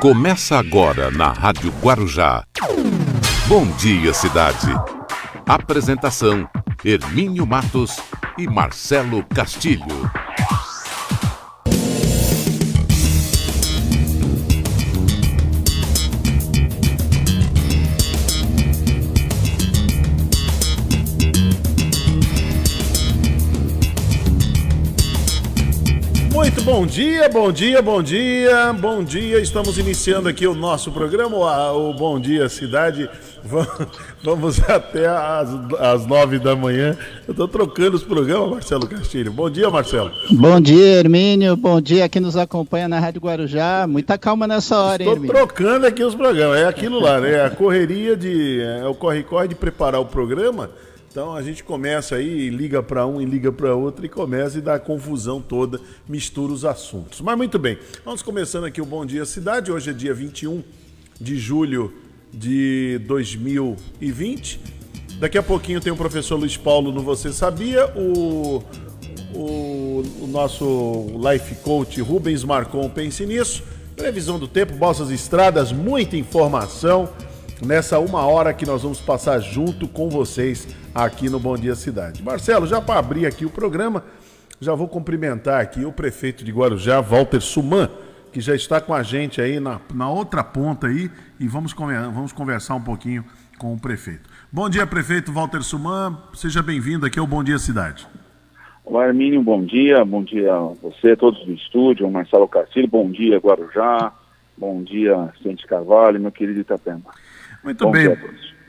Começa agora na Rádio Guarujá. Bom dia, cidade. Apresentação: Hermínio Matos e Marcelo Castilho. Bom dia, bom dia, bom dia, bom dia. Estamos iniciando aqui o nosso programa, o Bom Dia Cidade. Vamos até às, às nove da manhã. Eu estou trocando os programas, Marcelo Castilho. Bom dia, Marcelo. Bom dia, Hermínio. Bom dia que nos acompanha na Rádio Guarujá. Muita calma nessa hora, hein, Estou trocando aqui os programas. É aquilo lá, né? A correria de. É o corre-corre de preparar o programa então a gente começa aí, liga para um e liga para outro e começa e dá a confusão toda, mistura os assuntos. Mas muito bem, vamos começando aqui o Bom Dia Cidade. Hoje é dia 21 de julho de 2020. Daqui a pouquinho tem o professor Luiz Paulo no Você Sabia, o, o, o nosso life coach Rubens Marcon pense nisso. Previsão do tempo, bolsas estradas, muita informação nessa uma hora que nós vamos passar junto com vocês aqui no Bom Dia Cidade. Marcelo, já para abrir aqui o programa, já vou cumprimentar aqui o prefeito de Guarujá, Walter Suman, que já está com a gente aí na, na outra ponta aí e vamos, vamos conversar um pouquinho com o prefeito. Bom dia, prefeito Walter Suman, seja bem-vindo aqui ao Bom Dia Cidade. Olá, Hermínio, bom dia, bom dia a você, todos do estúdio, Marcelo Castilho, bom dia, Guarujá, bom dia, Vicente Carvalho, meu querido Itapema. Muito Bom bem.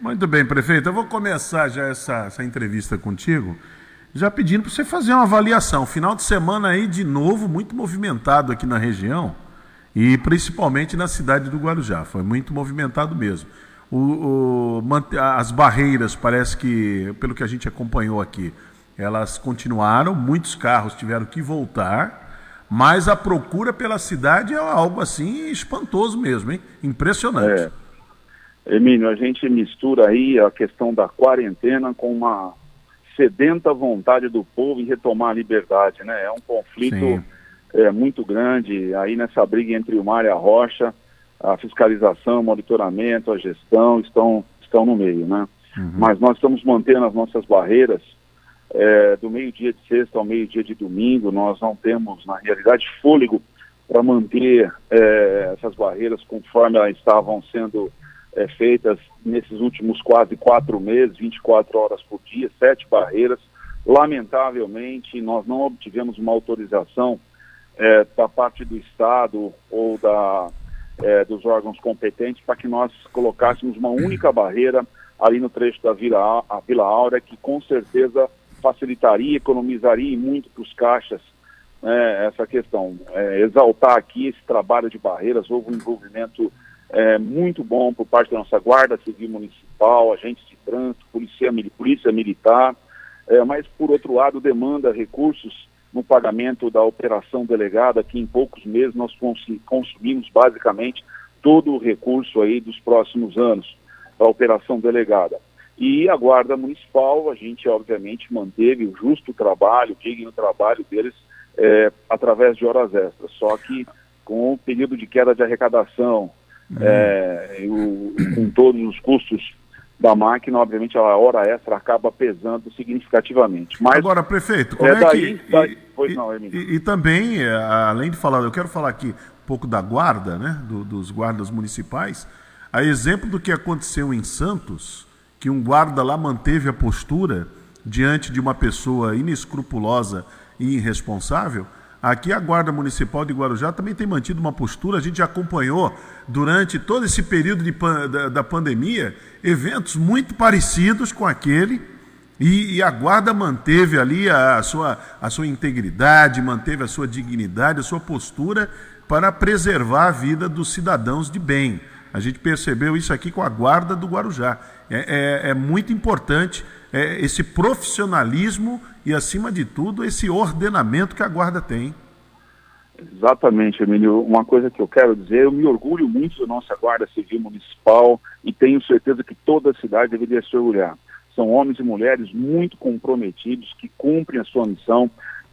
Muito bem, prefeito. Eu vou começar já essa, essa entrevista contigo, já pedindo para você fazer uma avaliação. Final de semana aí, de novo, muito movimentado aqui na região e principalmente na cidade do Guarujá. Foi muito movimentado mesmo. O, o, as barreiras, parece que, pelo que a gente acompanhou aqui, elas continuaram, muitos carros tiveram que voltar, mas a procura pela cidade é algo assim espantoso mesmo, hein? Impressionante. É. Emílio, a gente mistura aí a questão da quarentena com uma sedenta vontade do povo em retomar a liberdade, né? É um conflito é, muito grande aí nessa briga entre o mar e a rocha, a fiscalização, o monitoramento, a gestão estão, estão no meio, né? Uhum. Mas nós estamos mantendo as nossas barreiras é, do meio-dia de sexta ao meio-dia de domingo, nós não temos, na realidade, fôlego para manter é, essas barreiras conforme elas estavam sendo é, feitas nesses últimos quase quatro meses, 24 horas por dia, sete barreiras. Lamentavelmente, nós não obtivemos uma autorização é, da parte do Estado ou da, é, dos órgãos competentes para que nós colocássemos uma única barreira ali no trecho da Vila, a Vila Áurea, que com certeza facilitaria, economizaria muito para os caixas né, essa questão. É, exaltar aqui esse trabalho de barreiras, houve um envolvimento é, muito bom por parte da nossa Guarda Civil Municipal, agentes de trânsito, polícia, polícia militar, é, mas, por outro lado, demanda recursos no pagamento da operação delegada, que em poucos meses nós consumimos basicamente todo o recurso aí dos próximos anos da operação delegada. E a Guarda Municipal, a gente obviamente manteve o justo trabalho, o digno trabalho deles é, através de horas extras, só que com o período de queda de arrecadação, Uhum. É, o, com todos os custos da máquina, obviamente a hora extra acaba pesando significativamente. Mas, Agora, prefeito, como é, é daí, que... Daí, e, não, e, e, também, é, além de falar, eu quero falar aqui um pouco da guarda, né, do, dos guardas municipais, a exemplo do que aconteceu em Santos, que um guarda lá manteve a postura diante de uma pessoa inescrupulosa e irresponsável, Aqui a Guarda Municipal de Guarujá também tem mantido uma postura, a gente acompanhou durante todo esse período de, da, da pandemia eventos muito parecidos com aquele e, e, a Guarda manteve ali a, a, sua, a sua integridade, manteve a sua dignidade, a sua postura para preservar a vida dos cidadãos de bem. A gente percebeu isso aqui com a Guarda do Guarujá. É, é, é muito importante é, esse profissionalismo e, acima de tudo, esse ordenamento que a Guarda tem. Exatamente, Emílio. Uma coisa que eu quero dizer, eu me orgulho muito da nossa Guarda Civil Municipal e tenho certeza que toda a cidade deveria se orgulhar. São homens e mulheres muito comprometidos, que cumprem a sua missão.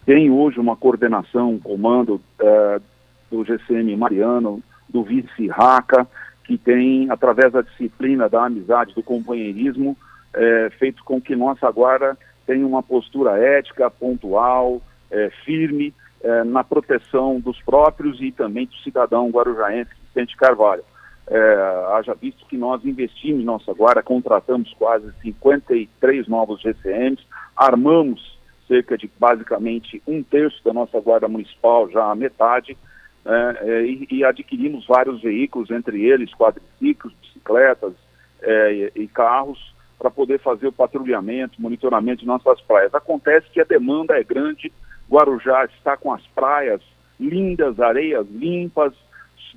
Tem hoje uma coordenação, um comando uh, do GCM Mariano, do vice Raca, que tem, através da disciplina, da amizade, do companheirismo, é, feito com que nossa guarda tenha uma postura ética, pontual, é, firme, é, na proteção dos próprios e também do cidadão guarujaense Vicente Carvalho. É, haja visto que nós investimos em nossa guarda, contratamos quase 53 novos GCMs, armamos cerca de basicamente um terço da nossa guarda municipal, já a metade, é, é, e, e, adquirimos vários veículos, entre eles quadriciclos, bicicletas é, e, e carros, para poder fazer o patrulhamento, monitoramento de nossas praias. Acontece que a demanda é grande, Guarujá está com as praias lindas, areias limpas,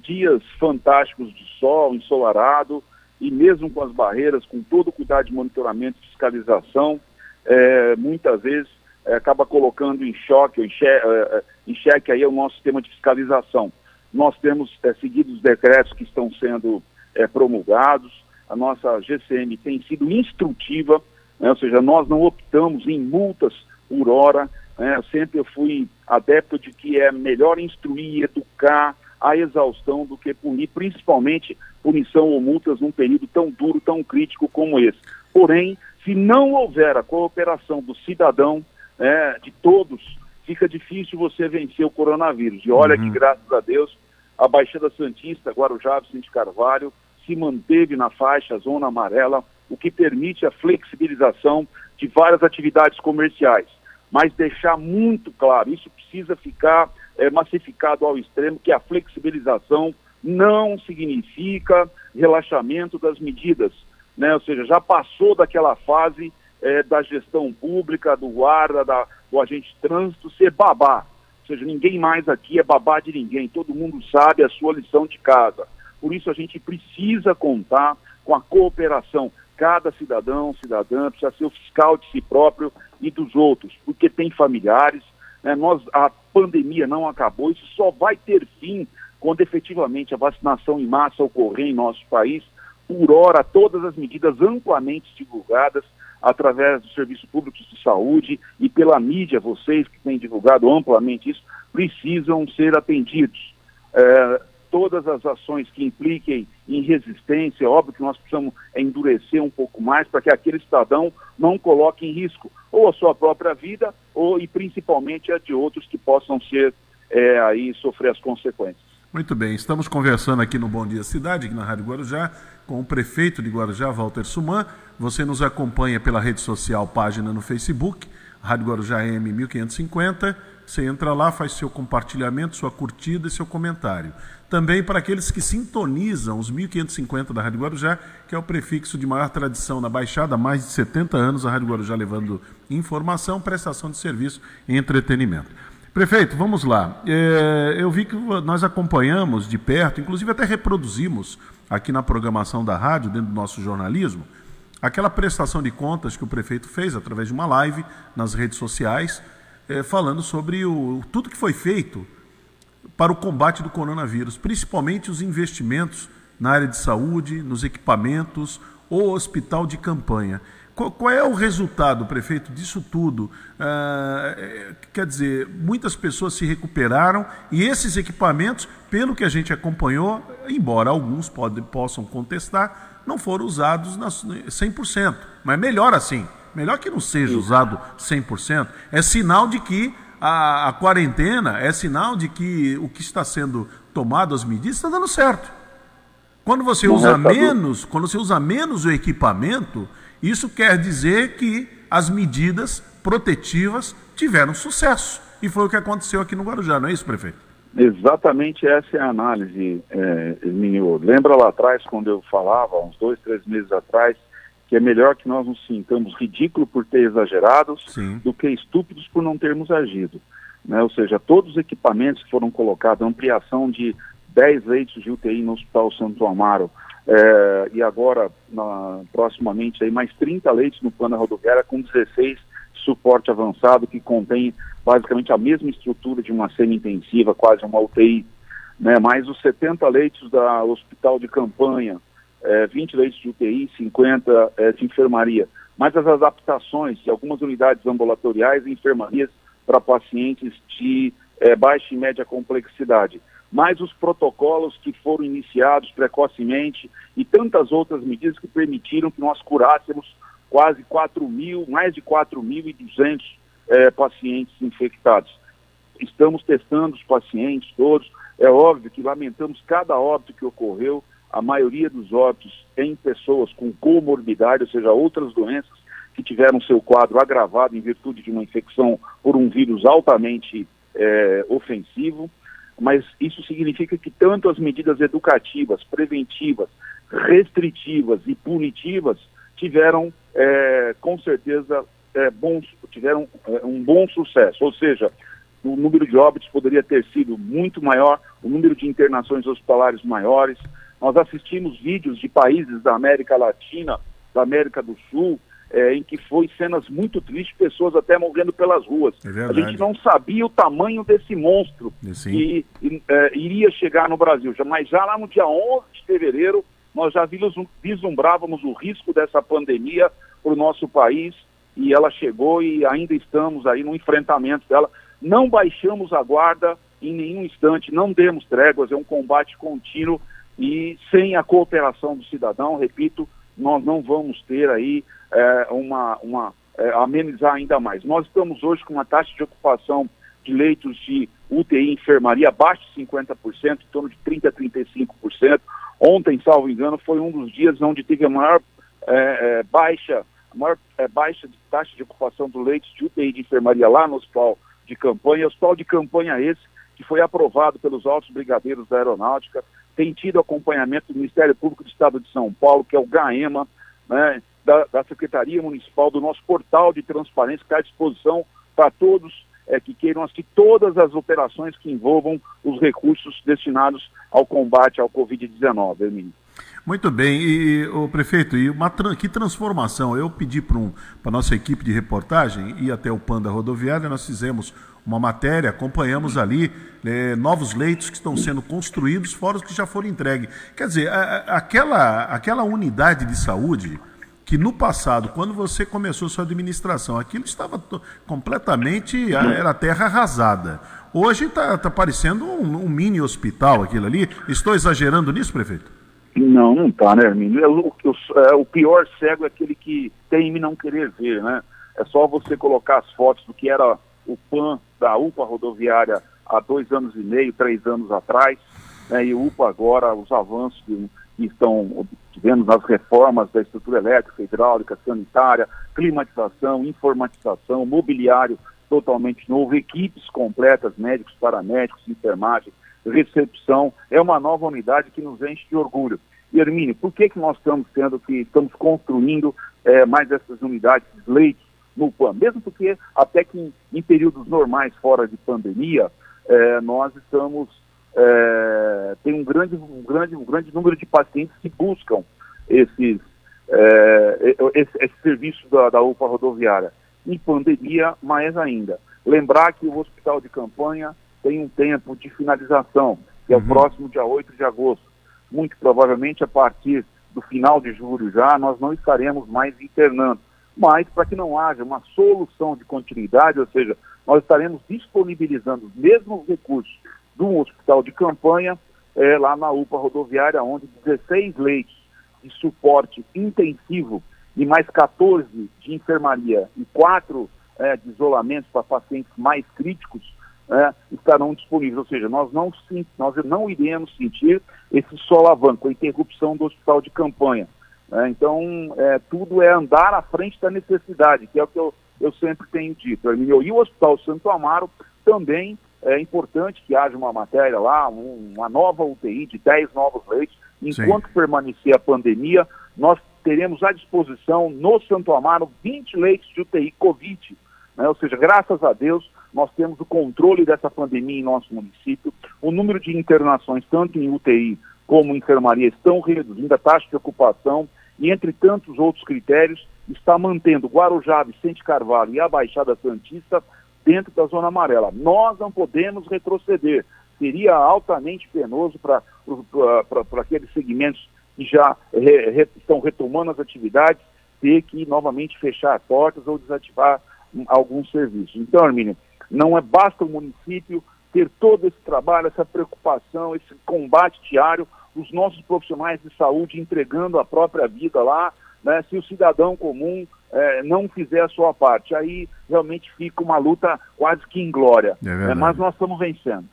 dias fantásticos de sol, ensolarado, e mesmo com as barreiras, com todo o cuidado de monitoramento e fiscalização, é, muitas vezes é, acaba colocando em choque, em, xeque, é, em xeque aí o nosso sistema de fiscalização. Nós temos é, seguido os decretos que estão sendo é, promulgados, a nossa GCM tem sido instrutiva, né, ou seja, nós não optamos em multas por hora, né, sempre eu fui adepto de que é melhor instruir, educar, a exaustão do que punir, principalmente punição ou multas num período tão duro, tão crítico como esse. Porém, se não houver a cooperação do cidadão, é, de todos, fica difícil você vencer o coronavírus. E olha uhum. que, graças a Deus, a Baixada Santista, Guarujá, Vicente Carvalho, se manteve na faixa zona amarela, o que permite a flexibilização de várias atividades comerciais. Mas deixar muito claro, isso precisa ficar é, massificado ao extremo, que a flexibilização não significa relaxamento das medidas, né? ou seja, já passou daquela fase é, da gestão pública, do guarda, da, do agente de trânsito ser babá. Ou seja, ninguém mais aqui é babá de ninguém, todo mundo sabe a sua lição de casa. Por isso a gente precisa contar com a cooperação. Cada cidadão, cidadã precisa ser o fiscal de si próprio e dos outros, porque tem familiares, né, nós, a pandemia não acabou, isso só vai ter fim quando efetivamente a vacinação em massa ocorrer em nosso país. Por hora, todas as medidas amplamente divulgadas através do Serviço Público de Saúde e pela mídia, vocês que têm divulgado amplamente isso, precisam ser atendidos. É, todas as ações que impliquem em resistência, óbvio que nós precisamos endurecer um pouco mais para que aquele cidadão não coloque em risco ou a sua própria vida ou e principalmente a de outros que possam ser é, aí sofrer as consequências. Muito bem, estamos conversando aqui no Bom Dia Cidade, aqui na Rádio Guarujá, com o prefeito de Guarujá, Walter Suman. Você nos acompanha pela rede social, página no Facebook, Rádio Guarujá M 1550. Você entra lá, faz seu compartilhamento, sua curtida e seu comentário. Também para aqueles que sintonizam os 1550 da Rádio Guarujá, que é o prefixo de maior tradição na Baixada, há mais de 70 anos a Rádio Guarujá levando informação, prestação de serviço e entretenimento. Prefeito, vamos lá. É, eu vi que nós acompanhamos de perto, inclusive até reproduzimos aqui na programação da rádio, dentro do nosso jornalismo, aquela prestação de contas que o prefeito fez através de uma live nas redes sociais, é, falando sobre o, tudo que foi feito para o combate do coronavírus, principalmente os investimentos na área de saúde, nos equipamentos, ou hospital de campanha. Qual, qual é o resultado, prefeito, disso tudo? Ah, quer dizer, muitas pessoas se recuperaram e esses equipamentos, pelo que a gente acompanhou, embora alguns pode, possam contestar, não foram usados na, 100%. Mas melhor assim, melhor que não seja usado 100%. É sinal de que a, a quarentena é sinal de que o que está sendo tomado, as medidas, está dando certo. Quando você usa menos, quando você usa menos o equipamento, isso quer dizer que as medidas protetivas tiveram sucesso. E foi o que aconteceu aqui no Guarujá, não é isso, prefeito? Exatamente essa é a análise, é, Lembra lá atrás, quando eu falava, uns dois, três meses atrás, que é melhor que nós nos sintamos ridículos por ter exagerado Sim. do que estúpidos por não termos agido. Né? Ou seja, todos os equipamentos que foram colocados, ampliação de 10 leitos de UTI no Hospital Santo Amaro, é, e agora, na, proximamente, aí, mais 30 leitos no plano rodoviária, com 16 de suporte avançado, que contém basicamente a mesma estrutura de uma semi-intensiva, quase uma UTI, né, mais os 70 leitos da Hospital de Campanha, é, 20 leitos de UTI, 50 é, de enfermaria, mais as adaptações de algumas unidades ambulatoriais e enfermarias para pacientes de é, baixa e média complexidade, mais os protocolos que foram iniciados precocemente e tantas outras medidas que permitiram que nós curássemos quase 4 mil, mais de 4.200 é, pacientes infectados. Estamos testando os pacientes todos. É óbvio que lamentamos cada óbito que ocorreu, a maioria dos óbitos em pessoas com comorbidade, ou seja, outras doenças que tiveram seu quadro agravado em virtude de uma infecção por um vírus altamente é, ofensivo, mas isso significa que tanto as medidas educativas, preventivas, restritivas e punitivas tiveram, é, com certeza, é, bons, tiveram um bom sucesso, ou seja, o número de óbitos poderia ter sido muito maior, o número de internações hospitalares maiores. Nós assistimos vídeos de países da América Latina, da América do Sul, é, em que foi cenas muito tristes, pessoas até morrendo pelas ruas. É a gente não sabia o tamanho desse monstro que é, iria chegar no Brasil. Mas já lá no dia 11 de fevereiro, nós já vislumbrávamos o risco dessa pandemia para o nosso país e ela chegou e ainda estamos aí no enfrentamento dela. Não baixamos a guarda em nenhum instante, não demos tréguas, é um combate contínuo e sem a cooperação do cidadão, repito, nós não vamos ter aí é, uma, uma é, amenizar ainda mais. Nós estamos hoje com uma taxa de ocupação de leitos de UTI enfermaria abaixo de 50%, em torno de 30% a 35%. Ontem, salvo engano, foi um dos dias onde teve a maior é, é, baixa, a maior é, baixa de taxa de ocupação do leitos de UTI de enfermaria lá no hospital de campanha. Hospital de campanha esse, que foi aprovado pelos altos brigadeiros da aeronáutica, tem tido acompanhamento do Ministério Público do Estado de São Paulo, que é o GAEMA, né, da, da Secretaria Municipal, do nosso portal de transparência, que está à disposição para todos é, que queiram assistir todas as operações que envolvam os recursos destinados ao combate ao Covid-19, Hermínio. Muito bem, e o prefeito, e uma que transformação. Eu pedi para um, a nossa equipe de reportagem ir até o Panda Rodoviária, nós fizemos uma matéria, acompanhamos ali é, novos leitos que estão sendo construídos, fora os que já foram entregues. Quer dizer, a, aquela, aquela unidade de saúde que no passado, quando você começou sua administração, aquilo estava completamente, era terra arrasada. Hoje está tá parecendo um, um, mini hospital aquilo ali. Estou exagerando nisso, prefeito? Não, não está, né, Hermínio? É o, é, o pior cego é aquele que teme não querer ver, né? É só você colocar as fotos do que era o PAN da UPA rodoviária há dois anos e meio, três anos atrás, né, e UPA agora, os avanços que, que estão tivemos nas reformas da estrutura elétrica, hidráulica, sanitária, climatização, informatização, mobiliário totalmente novo, equipes completas, médicos, paramédicos, enfermagem, recepção, é uma nova unidade que nos enche de orgulho. E Hermínio, por que, que nós estamos tendo que, estamos construindo é, mais essas unidades, leitos no PAN? Mesmo porque até que em, em períodos normais, fora de pandemia, é, nós estamos é, tem um grande, um, grande, um grande número de pacientes que buscam esses, é, esse, esse, serviço da, da UPA rodoviária. Em pandemia, mais ainda. Lembrar que o hospital de campanha tem um tempo de finalização, que é o uhum. próximo dia 8 de agosto. Muito provavelmente a partir do final de julho já, nós não estaremos mais internando. Mas para que não haja uma solução de continuidade, ou seja, nós estaremos disponibilizando os mesmos recursos de um hospital de campanha, é, lá na UPA rodoviária, onde 16 leitos de suporte intensivo e mais 14 de enfermaria e 4 é, de isolamento para pacientes mais críticos é, estarão disponíveis. Ou seja, nós não, nós não iremos sentir esse solavanco, a interrupção do hospital de campanha. É, então, é, tudo é andar à frente da necessidade, que é o que eu, eu sempre tenho dito. E o Hospital Santo Amaro também é importante que haja uma matéria lá, um, uma nova UTI de 10 novos leitos. Enquanto Sim. permanecer a pandemia, nós teremos à disposição no Santo Amaro 20 leitos de UTI Covid. Né? Ou seja, graças a Deus, nós temos o controle dessa pandemia em nosso município. O número de internações, tanto em UTI como em enfermaria, estão reduzindo, a taxa de ocupação e, entre tantos outros critérios, está mantendo Guarujá, Vicente Carvalho e a Baixada Santista dentro da zona amarela. Nós não podemos retroceder. Seria altamente penoso para aqueles segmentos que já re, re, estão retomando as atividades ter que novamente fechar portas ou desativar alguns serviços. Então, Armínio, não é basta o município ter todo esse trabalho, essa preocupação, esse combate diário, os nossos profissionais de saúde entregando a própria vida lá, né, se o cidadão comum é, não fizer a sua parte. Aí realmente fica uma luta quase que inglória. É mas nós estamos vencendo.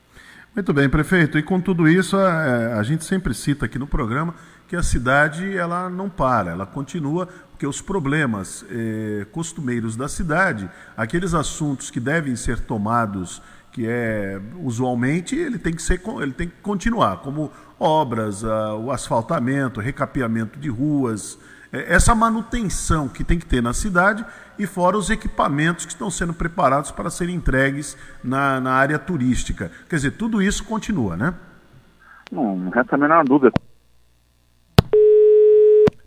Muito bem, prefeito. E com tudo isso, a, a, gente sempre cita aqui no programa que a cidade ela não para, ela continua, porque os problemas eh, costumeiros da cidade, aqueles assuntos que devem ser tomados, que é usualmente, ele tem que ser, ele tem que continuar, como obras, uh, o asfaltamento, recapeamento de ruas, é, essa manutenção que tem que ter na cidade e fora os equipamentos que estão sendo preparados para serem entregues na, na área turística. Quer dizer, tudo isso continua, né? Não, não resta a menor dúvida.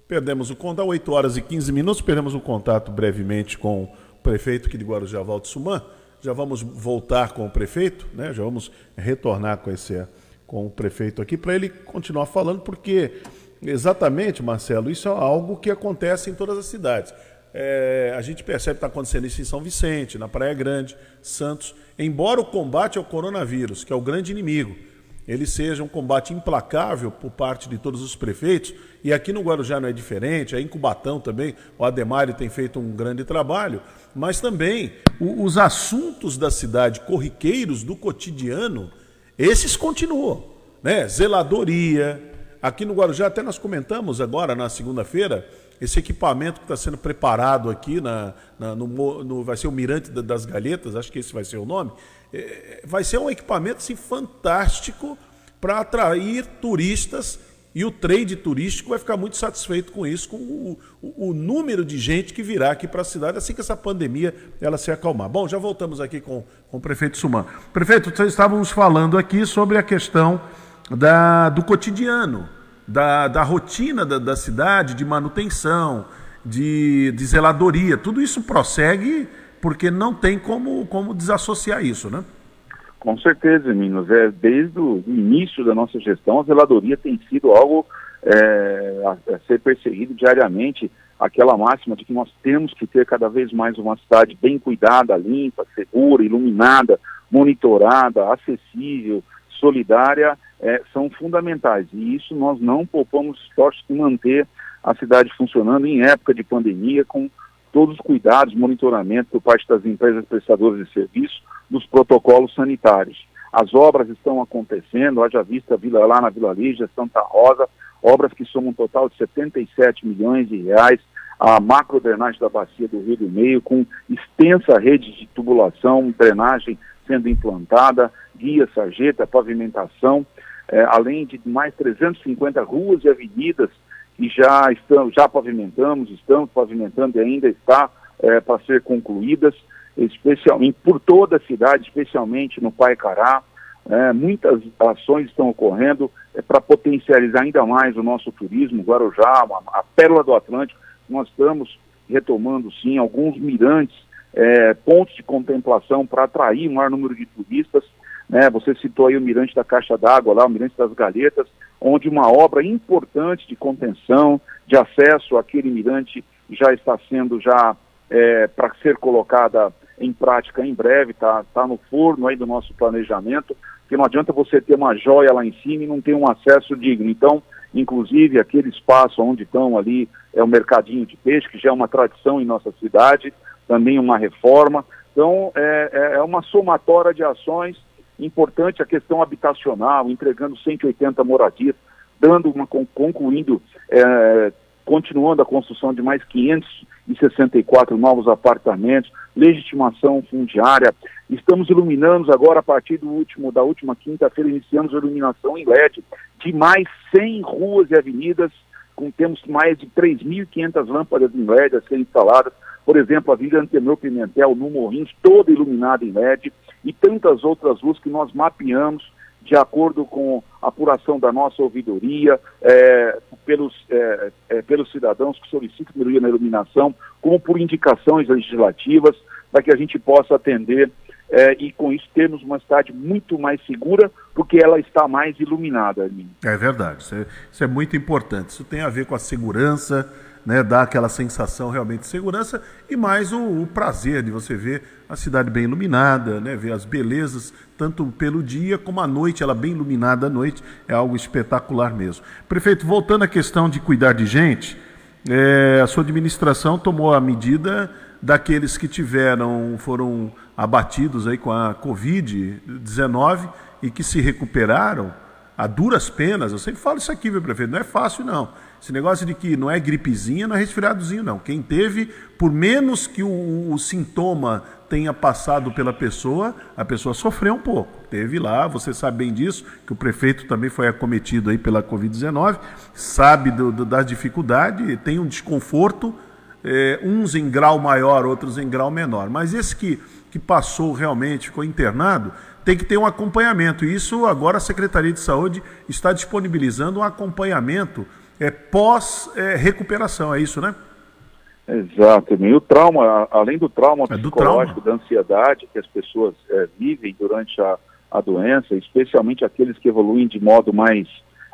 Perdemos o contato, 8 horas e 15 minutos, perdemos o contato brevemente com o prefeito aqui de Guarujá, Valdo Suman. Já vamos voltar com o prefeito, né? já vamos retornar com, esse, com o prefeito aqui para ele continuar falando, porque Exatamente, Marcelo. Isso é algo que acontece em todas as cidades. É, a gente percebe que está acontecendo isso em São Vicente, na Praia Grande, Santos. Embora o combate ao coronavírus, que é o grande inimigo, ele seja um combate implacável por parte de todos os prefeitos, e aqui no Guarujá não é diferente, aí em Cubatão também, o Ademari tem feito um grande trabalho, mas também os assuntos da cidade corriqueiros do cotidiano, esses continuam. Né? Zeladoria, Aqui no Guarujá, até nós comentamos agora na segunda-feira, esse equipamento que está sendo preparado aqui, na, na no, no, vai ser o Mirante das Galhetas, acho que esse vai ser o nome, é, vai ser um equipamento assim, fantástico para atrair turistas e o trade turístico vai ficar muito satisfeito com isso, com o, o, o número de gente que virá aqui para a cidade assim que essa pandemia ela se acalmar. Bom, já voltamos aqui com, com o prefeito Suman. Prefeito, estávamos falando aqui sobre a questão da, do cotidiano, da, da rotina da, da cidade, de manutenção, de, de zeladoria. Tudo isso prossegue porque não tem como, como desassociar isso, né? Com certeza, Minos. É, desde o início da nossa gestão, a zeladoria tem sido algo é, a, a, ser perseguido diariamente. Aquela máxima de que nós temos que ter cada vez mais uma cidade bem cuidada, limpa, segura, iluminada, monitorada, acessível, solidária é, são fundamentais. E isso nós não poupamos esforços em manter a cidade funcionando em época de pandemia, com todos os cuidados, monitoramento por parte das empresas prestadoras de serviço, dos protocolos sanitários. As obras estão acontecendo, haja vista Vila, lá na Vila Lígia, Santa Rosa, obras que somam um total de 77 milhões de reais, a macro drenagem da bacia do Rio do Meio, com extensa rede de tubulação, drenagem sendo implantada, guia, sarjeta, pavimentação, é, além de mais 350 ruas e avenidas que já estamos, já pavimentamos, estamos pavimentando e ainda está é, para ser concluídas, especialmente por toda a cidade, especialmente no Paicará. É, muitas ações estão ocorrendo é, para potencializar ainda mais o nosso turismo, Guarujá, a, a Pérola do Atlântico. Nós estamos retomando, sim, alguns mirantes, é, pontos de contemplação para atrair um maior número de turistas. Né? Você citou aí o Mirante da Caixa d'Água, lá, o Mirante das Galhetas, onde uma obra importante de contenção, de acesso àquele mirante já está sendo já é, para ser colocada em prática em breve, está tá no forno aí do nosso planejamento, que não adianta você ter uma joia lá em cima e não ter um acesso digno. Então, inclusive, aquele espaço onde estão ali é o mercadinho de peixe, que já é uma tradição em nossa cidade, também uma reforma. Então, é, é, é uma somatória de ações Importante a questão habitacional, entregando 180 moradias, dando uma concluindo, é, continuando a construção de mais 564 novos apartamentos, legitimação fundiária. Estamos iluminando agora a partir do último da última quinta-feira iniciamos a iluminação em LED de mais 100 ruas e avenidas, com temos mais de 3.500 lâmpadas em LED a serem instaladas. Por exemplo, a Vila Antenor Pimentel no Morrinhos, toda iluminada em LED e tantas outras luzes que nós mapeamos de acordo com a apuração da nossa ouvidoria, é, pelos, é, é, pelos cidadãos que solicitam melhoria na iluminação, como por indicações legislativas, para que a gente possa atender é, e com isso termos uma cidade muito mais segura, porque ela está mais iluminada. É verdade, isso é, isso é muito importante. Isso tem a ver com a segurança né, dá aquela sensação realmente de segurança e mais o, o, prazer de você ver a cidade bem iluminada, né, ver as belezas tanto pelo dia como à noite, ela bem iluminada à noite, é algo espetacular mesmo. Prefeito, voltando à questão de cuidar de gente, é, a sua administração tomou a medida daqueles que tiveram, foram abatidos aí com a Covid-19 e que se recuperaram a duras penas. Eu sempre falo isso aqui, meu prefeito, não é fácil não. Esse negócio de que não é gripezinha, não é resfriadozinho, não. Quem teve, por menos que o, o, sintoma tenha passado pela pessoa, a pessoa sofreu um pouco. Teve lá, você sabe bem disso, que o prefeito também foi acometido aí pela Covid-19, sabe do, do, das dificuldades, tem um desconforto, é, uns em grau maior, outros em grau menor. Mas esse que, que passou realmente, ficou internado, tem que ter um acompanhamento. Isso agora a Secretaria de Saúde está disponibilizando um acompanhamento é, pós-recuperação, é, é isso, né? Exato. E o trauma, além do trauma é psicológico, trauma. da ansiedade que as pessoas é, vivem durante a, a doença, especialmente aqueles que evoluem de modo mais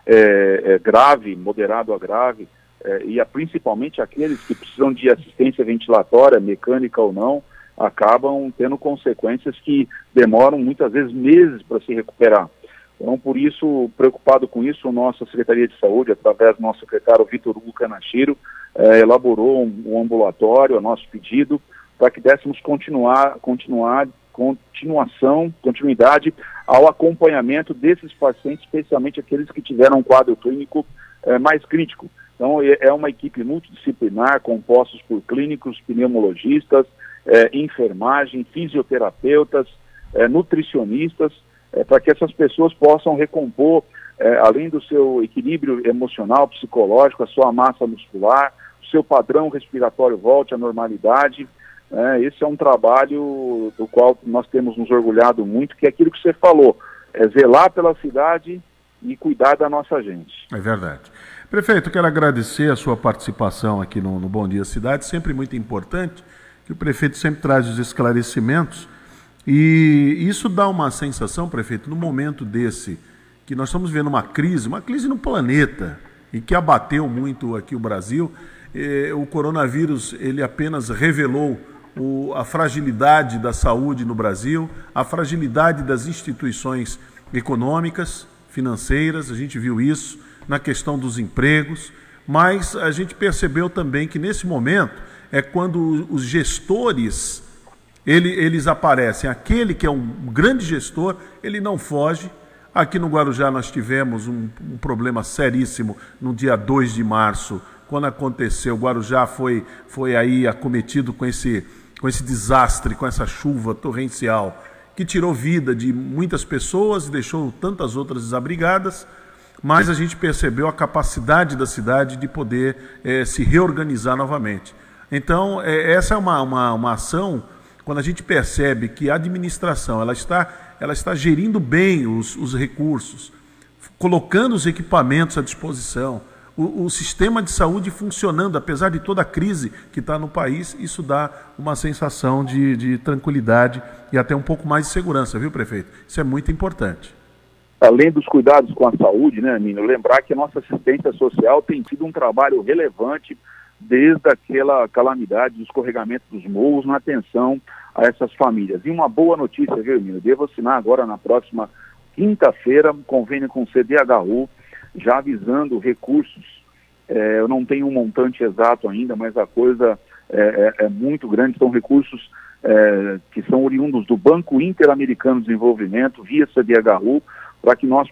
é, é, grave, moderado a grave, é, e principalmente aqueles que precisam de assistência ventilatória, mecânica ou não, acabam tendo consequências que demoram muitas vezes meses para se recuperar. Então, por isso, preocupado com isso, nossa Secretaria de Saúde, através do nosso secretário Vitor Hugo Canachiro, eh, elaborou um, um, ambulatório a nosso pedido para que dessemos continuar, continuar, continuação, continuidade ao acompanhamento desses pacientes, especialmente aqueles que tiveram um quadro clínico eh, mais crítico. Então, é, é uma equipe multidisciplinar, compostos por clínicos, pneumologistas, eh, enfermagem, fisioterapeutas, eh, nutricionistas, é, para que essas pessoas possam recompor, é, além do seu equilíbrio emocional, psicológico, a sua massa muscular, o seu padrão respiratório volte à normalidade. É, esse é um trabalho do qual nós temos nos orgulhado muito, que é aquilo que você falou, é zelar pela cidade e cuidar da nossa gente. É verdade. Prefeito, quero agradecer a sua participação aqui no, no Bom Dia Cidade, sempre muito importante, que o prefeito sempre traz os esclarecimentos e isso dá uma sensação, prefeito, no momento desse, que nós estamos vendo uma crise, uma crise no planeta, e que abateu muito aqui o Brasil. Eh, o coronavírus ele apenas revelou a fragilidade da saúde no Brasil, a fragilidade das instituições econômicas, financeiras, a gente viu isso na questão dos empregos, mas a gente percebeu também que nesse momento é quando os gestores ele, eles aparecem. Aquele que é um grande gestor, ele não foge. Aqui no Guarujá nós tivemos um, um problema seríssimo no dia 2 de março, quando aconteceu. O Guarujá foi, foi aí acometido com esse, com esse desastre, com essa chuva torrencial, que tirou vida de muitas pessoas e deixou tantas outras desabrigadas. Mas a gente percebeu a capacidade da cidade de poder é, se reorganizar novamente. Então, é, essa é uma, uma, uma ação quando a gente percebe que a administração ela está, ela está gerindo bem os, os recursos, colocando os equipamentos à disposição, o, o, sistema de saúde funcionando, apesar de toda a crise que está no país, isso dá uma sensação de, de tranquilidade e até um pouco mais de segurança, viu, prefeito? Isso é muito importante além dos cuidados com a saúde, né, Nino, lembrar que a nossa assistência social tem tido um trabalho relevante desde aquela calamidade do escorregamento dos morros na atenção a essas famílias. E uma boa notícia, viu, Nino? Devo assinar agora na próxima quinta-feira um convênio com o CDHU, já avisando recursos. É, eu não tenho um montante exato ainda, mas a coisa é, é, é muito grande. São recursos é, que são oriundos do Banco Interamericano de Desenvolvimento, via CDHU, para que nós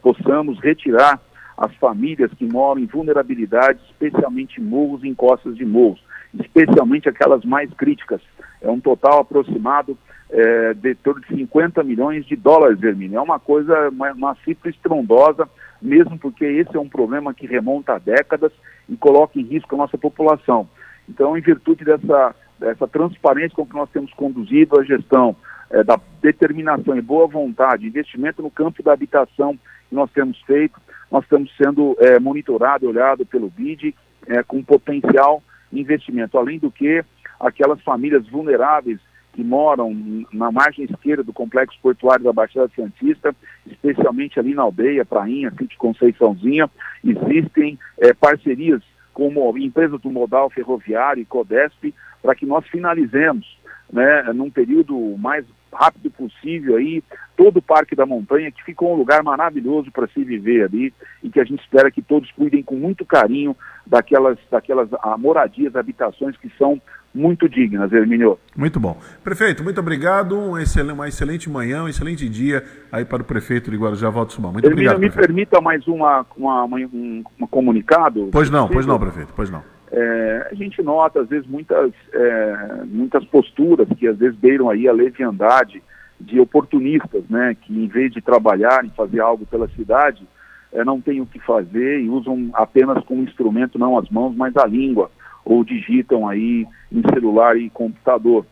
possamos retirar as famílias que moram em vulnerabilidade, especialmente morros e encostas de morros, especialmente aquelas mais críticas. É um total aproximado é, de torno de 50 milhões de dólares, Hermínio. É uma coisa, uma, uma cifra estrondosa, mesmo porque esse é um problema que remonta a décadas e coloca em risco a nossa população. Então, em virtude dessa, dessa transparência com que nós temos conduzido a gestão, é, da determinação e boa vontade, investimento no campo da habitação que nós temos feito, nós estamos sendo é, monitorado, olhado pelo BID, é, com potencial investimento. Além do que, aquelas famílias vulneráveis que moram na margem esquerda do complexo portuário da Baixada Santista, especialmente ali na aldeia, Prainha, Sítio Conceiçãozinha, existem é, parcerias como empresas do modal ferroviário e Codesp, para que nós finalizemos, né, num período mais rápido possível aí, todo o Parque da Montanha, que ficou um lugar maravilhoso para se viver ali e que a gente espera que todos cuidem com muito carinho daquelas, daquelas ah, moradias, habitações que são muito dignas, Hermínio. Muito bom. Prefeito, muito obrigado. Um excelente, uma excelente manhã, um excelente dia aí para o prefeito de Guarujá, Valdo Sumar. Muito Hermínio, obrigado. me prefeito. permita mais uma, uma, uma um, um, comunicado? Pois não, pois não, prefeito, pois não. É, a gente nota, às vezes, muitas, é, muitas posturas que às vezes beiram aí a leviandade de oportunistas, né, que em vez de trabalhar em fazer algo pela cidade, é, não têm o que fazer e usam apenas como instrumento não as mãos, mas a língua, ou digitam aí em celular e computador.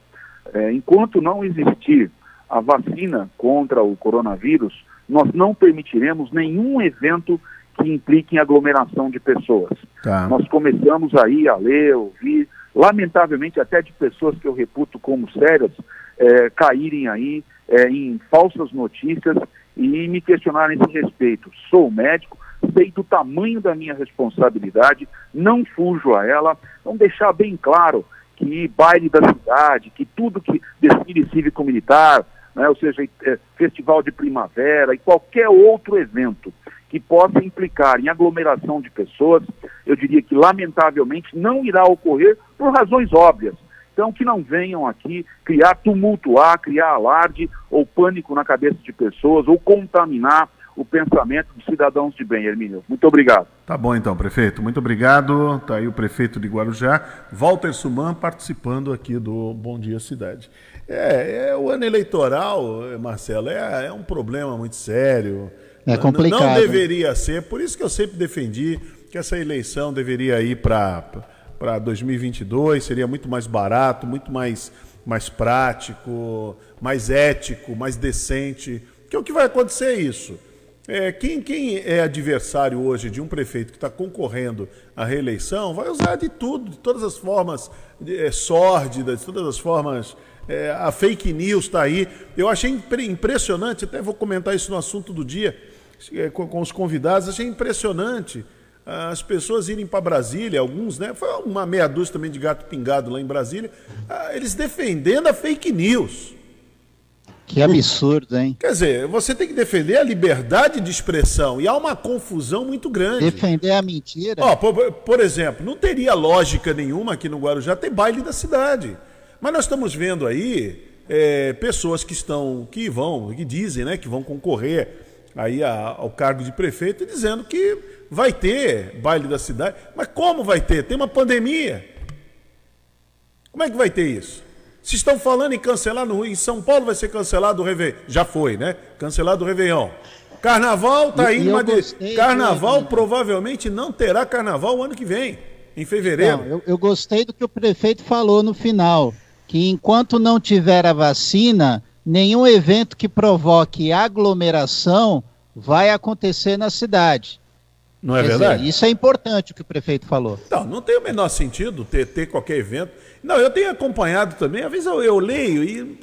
É, enquanto não existir a vacina contra o coronavírus, nós não permitiremos nenhum evento que implique em aglomeração de pessoas. Tá. Nós começamos aí a ler, ouvir, lamentavelmente até de pessoas que eu reputo como sérias, é, caírem aí é, em falsas notícias e me questionarem a esse respeito. Sou médico, sei do tamanho da minha responsabilidade, não fujo a ela, então deixar bem claro que baile da cidade, que tudo que desfile cívico-militar, né, ou seja, é, festival de primavera e qualquer outro evento que possa implicar em aglomeração de pessoas, eu diria que lamentavelmente não irá ocorrer por razões óbvias. Então, que não venham aqui criar, tumultuar, criar alarde ou pânico na cabeça de pessoas ou contaminar o pensamento dos cidadãos de bem, Hermínio. Muito obrigado. Tá bom então, prefeito. Muito obrigado. Está aí o prefeito de Guarujá, Walter Suman, participando aqui do Bom Dia Cidade. É, é o ano eleitoral, Marcelo, é, é um problema muito sério. É complicado. Não deveria ser, por isso que eu sempre defendi que essa eleição deveria ir para 2022, seria muito mais barato, muito mais, mais prático, mais ético, mais decente. Que o que vai acontecer é isso. É, quem, quem é adversário hoje de um prefeito que está concorrendo à reeleição vai usar de tudo, de todas as formas é, sórdidas, de todas as formas. É, a fake news está aí. Eu achei impressionante, até vou comentar isso no assunto do dia com, com os convidados, achei impressionante as pessoas irem para Brasília, alguns, né? Foi uma meia dúzia também de gato pingado lá em Brasília, ah, eles defendendo a fake news. Que absurdo, hein? Quer dizer, você tem que defender a liberdade de expressão e há uma confusão muito grande. Defender a mentira. Ó, por, por exemplo, não teria lógica nenhuma aqui no Guarujá ter baile da cidade. Mas nós estamos vendo aí é, pessoas que estão, que vão, que dizem, né, que vão concorrer aí a, ao cargo de prefeito, dizendo que vai ter baile da cidade. Mas como vai ter? Tem uma pandemia. Como é que vai ter isso? Se estão falando em cancelar no em São Paulo vai ser cancelado o Réveillon. Já foi, né? Cancelado o Réveillon. Carnaval tá aí, mas carnaval provavelmente não terá carnaval o ano que vem, em fevereiro. Não, eu, eu gostei do que o prefeito falou no final, que enquanto não tiver a vacina, nenhum evento que provoque aglomeração vai acontecer na cidade. Não é Quer verdade? Dizer, isso é importante o que o prefeito falou. Não, não tem o menor sentido ter, ter qualquer evento. Não, eu tenho acompanhado também, às vezes eu, eu leio e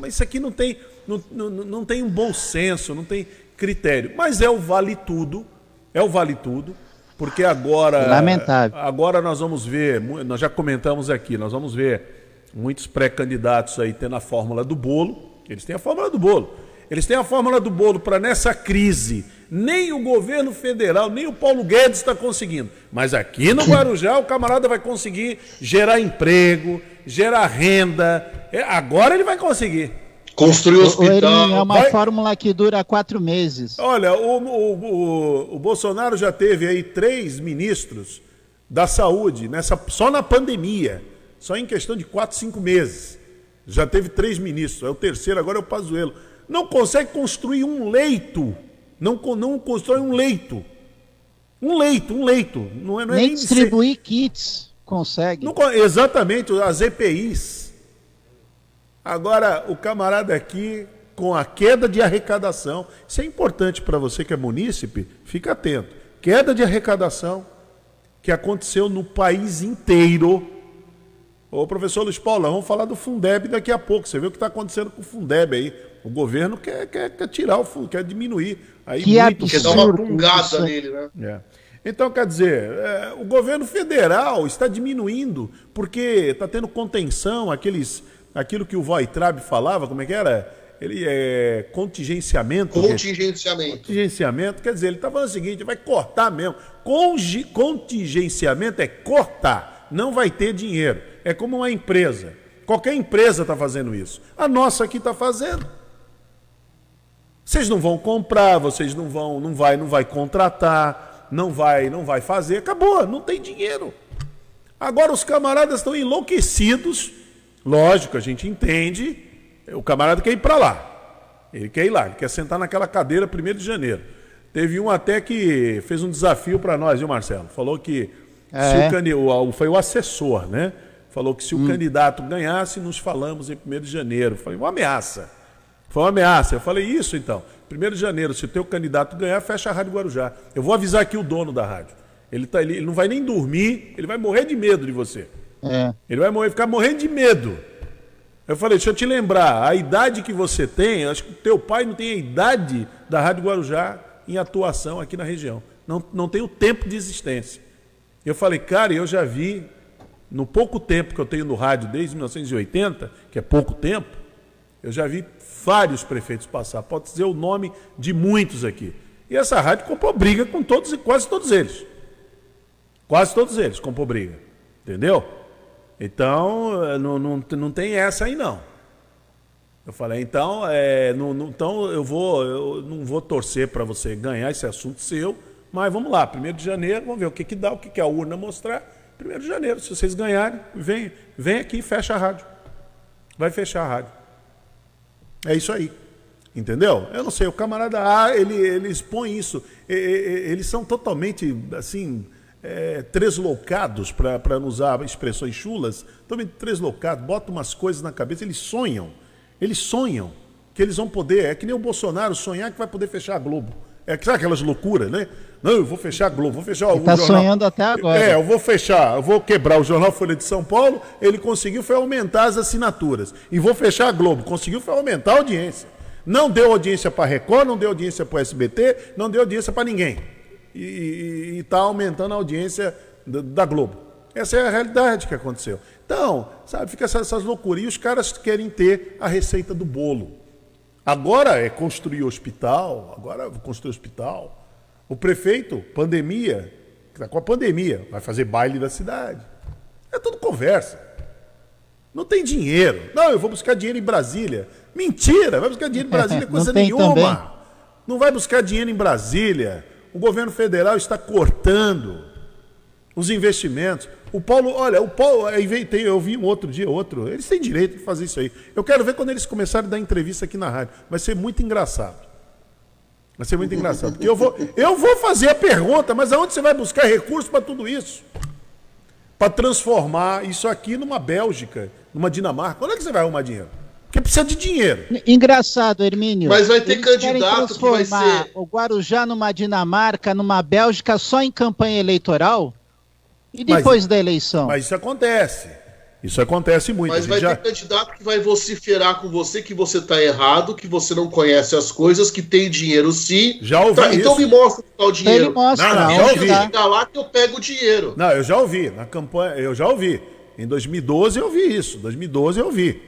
mas isso aqui não tem, não, não, não tem um bom senso, não tem critério. Mas é o vale tudo, é o vale tudo, porque agora. Lamentável. Agora nós vamos ver, nós já comentamos aqui, nós vamos ver muitos pré-candidatos aí tendo a fórmula do bolo eles têm a fórmula do bolo. Eles têm a fórmula do bolo para nessa crise. Nem o governo federal, nem o Paulo Guedes está conseguindo. Mas aqui no Guarujá o camarada vai conseguir gerar emprego, gerar renda. É, agora ele vai conseguir. Construir o hospital. é uma vai... fórmula que dura quatro meses. Olha, o, o, o, o Bolsonaro já teve aí três ministros da saúde, nessa, só na pandemia, só em questão de quatro, cinco meses. Já teve três ministros, é o terceiro, agora é o Pazuello. Não consegue construir um leito. Não, não constrói um leito. Um leito, um leito. Não é, não é nem, distribuir ser... kits consegue. Não, exatamente, as EPIs. Agora, o camarada aqui, com a queda de arrecadação, isso é importante para você que é munícipe, fica atento. Queda de arrecadação que aconteceu no país inteiro Ô, professor Luiz Paulo, vamos falar do Fundeb daqui a pouco. Você vê o que está acontecendo com o Fundeb aí. O governo quer, quer, quer tirar o fundo, quer diminuir. Aí que muito, absurdo. Quer dar uma pungada nele, né? É. Então, quer dizer, é, o governo federal está diminuindo, porque está tendo contenção, aqueles, aquilo que o Voitrab falava, como é que era? Ele é contingenciamento. Contingenciamento. Contingenciamento, quer dizer, ele está falando o seguinte: vai cortar mesmo. Congi, contingenciamento é cortar, não vai ter dinheiro. É como uma empresa. Qualquer empresa está fazendo isso. A nossa aqui está fazendo. Vocês não vão comprar, vocês não vão, não vai, não vai contratar não vai, não vai fazer, acabou, não tem dinheiro. Agora os camaradas estão enlouquecidos, lógico, a gente entende, o camarada quer ir para lá. Ele quer ir lá, ele quer sentar naquela cadeira 1 de janeiro. Teve um até que fez um desafio para nós, viu, Marcelo? Falou que é. se o, o, foi o assessor, né? Falou que se o hum. candidato ganhasse, nos falamos em 1 de janeiro. Falei, uma ameaça. Foi uma ameaça. Eu falei, isso então. 1 de janeiro, se o teu candidato ganhar, fecha a Rádio Guarujá. Eu vou avisar aqui o dono da rádio. Ele, tá, ele, ele não vai nem dormir, ele vai morrer de medo de você. É. Ele vai morrer, ficar morrendo de medo. Eu falei, deixa eu te lembrar, a idade que você tem, acho que o teu pai não tem a idade da Rádio Guarujá em atuação aqui na região. Não, não tem o tempo de existência. Eu falei, cara, eu já vi, no pouco tempo que eu tenho no rádio, desde 1980, que é pouco tempo, eu já vi vários prefeitos passar, pode dizer o nome de muitos aqui. E essa rádio comprou briga com todos e quase todos eles. Quase todos eles comprou briga. Entendeu? Então, eh, não, não, não tem essa aí não. Eu falei, então, é, não, não, então eu, vou, eu não vou torcer para você ganhar esse assunto seu, mas vamos lá, 1 de janeiro, vamos ver o que, que dá, o que, que a urna mostrar. 1 de janeiro, se vocês ganharem, vem, vem aqui e fecha a rádio. Vai fechar a rádio. É isso aí. Entendeu? Eu não sei, o camarada A, ele, ele expõe isso. Eles são totalmente, assim, é, treslocados, para não usar expressões chulas, totalmente treslocados, botam umas coisas na cabeça, eles sonham. Eles sonham que eles vão poder, é que nem o Bolsonaro sonhar que vai poder fechar a Globo. É sabe aquelas loucuras, né? Não, eu vou fechar a Globo, vou fechar o Está sonhando até agora. É, eu vou fechar, eu vou quebrar o Jornal Folha de São Paulo. Ele conseguiu foi aumentar as assinaturas. E vou fechar a Globo. Conseguiu foi aumentar a audiência. Não deu audiência para Record, não deu audiência para SBT, não deu audiência para ninguém. E está aumentando a audiência da, da, Globo. Essa é a realidade que aconteceu. Então, sabe, fica essas, essas loucuras. E os caras querem ter a receita do bolo. Agora é construir hospital, agora construir hospital. O prefeito, pandemia, está com a pandemia, vai fazer baile da cidade. É tudo conversa. Não tem dinheiro. Não, eu vou buscar dinheiro em Brasília. Mentira, vai buscar dinheiro em Brasília coisa nenhuma. Também. Não vai buscar dinheiro em Brasília. O governo federal está cortando os investimentos. O Paulo, olha, o Paulo, tem, eu vi um outro dia, outro, eles têm direito de fazer isso aí. Eu quero ver quando eles começarem a dar entrevista aqui na rádio. Vai ser muito engraçado. Vai ser muito engraçado. Porque eu vou, eu vou fazer a pergunta, mas aonde você vai buscar recursos para tudo isso? Para transformar isso aqui numa Bélgica, numa Dinamarca. Onde é que você vai arrumar dinheiro? Porque precisa de dinheiro. Engraçado, Hermínio. Mas vai ter Eles candidato que vai ser. O Guarujá numa Dinamarca, numa Bélgica, só em campanha eleitoral? E depois mas, da eleição? Mas isso acontece. Isso acontece muito. Mas vai já... ter candidato que vai vociferar com você que você está errado, que você não conhece as coisas, que tem dinheiro sim. Já ouvi tá, Então me mostra o dinheiro. Ele mostra, não, não, já ouvi. Chegar lá que eu pego o dinheiro. Não, eu já ouvi. Na campanha, eu já ouvi. Em 2012 eu ouvi isso. 2012 eu ouvi.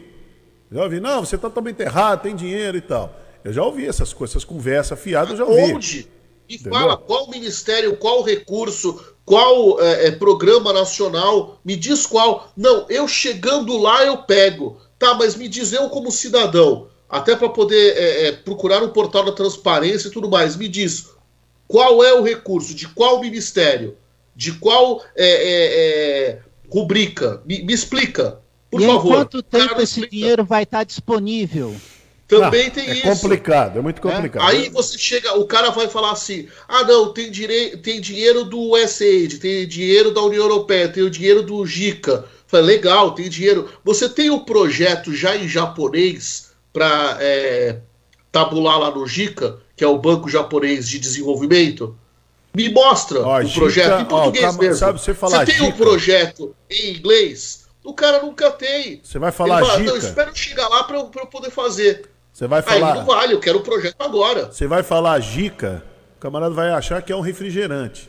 Já ouvi. Não, você está totalmente errado, tem dinheiro e tal. Eu já ouvi essas coisas, essas conversas fiadas, eu já ouvi. Onde? E Entendeu? fala qual ministério, qual recurso, qual é, é, programa nacional, me diz qual. Não, eu chegando lá eu pego. Tá, mas me diz eu como cidadão, até para poder é, é, procurar um portal da transparência e tudo mais, me diz qual é o recurso, de qual ministério, de qual é, é, rubrica, me, me, explica, por e favor. quanto tempo esse dinheiro vai estar disponível? Também não, tem é isso. É complicado, é muito complicado. É? Aí você chega, o cara vai falar assim: ah, não, tem, dire... tem dinheiro do USAID, tem dinheiro da União Europeia, tem o dinheiro do JICA. Fala, legal, tem dinheiro. Você tem o um projeto já em japonês para é, tabular lá no JICA, que é o Banco Japonês de Desenvolvimento? Me mostra ó, o projeto em português ó, mesmo. Sabe, você falar você tem um projeto em inglês? O cara nunca tem. Você vai falar Ele fala, Não, eu chegar lá para eu, eu poder fazer. Você vai falar. Aí não vale, eu quero o projeto agora. Você vai falar Gica, o camarada vai achar que é um refrigerante.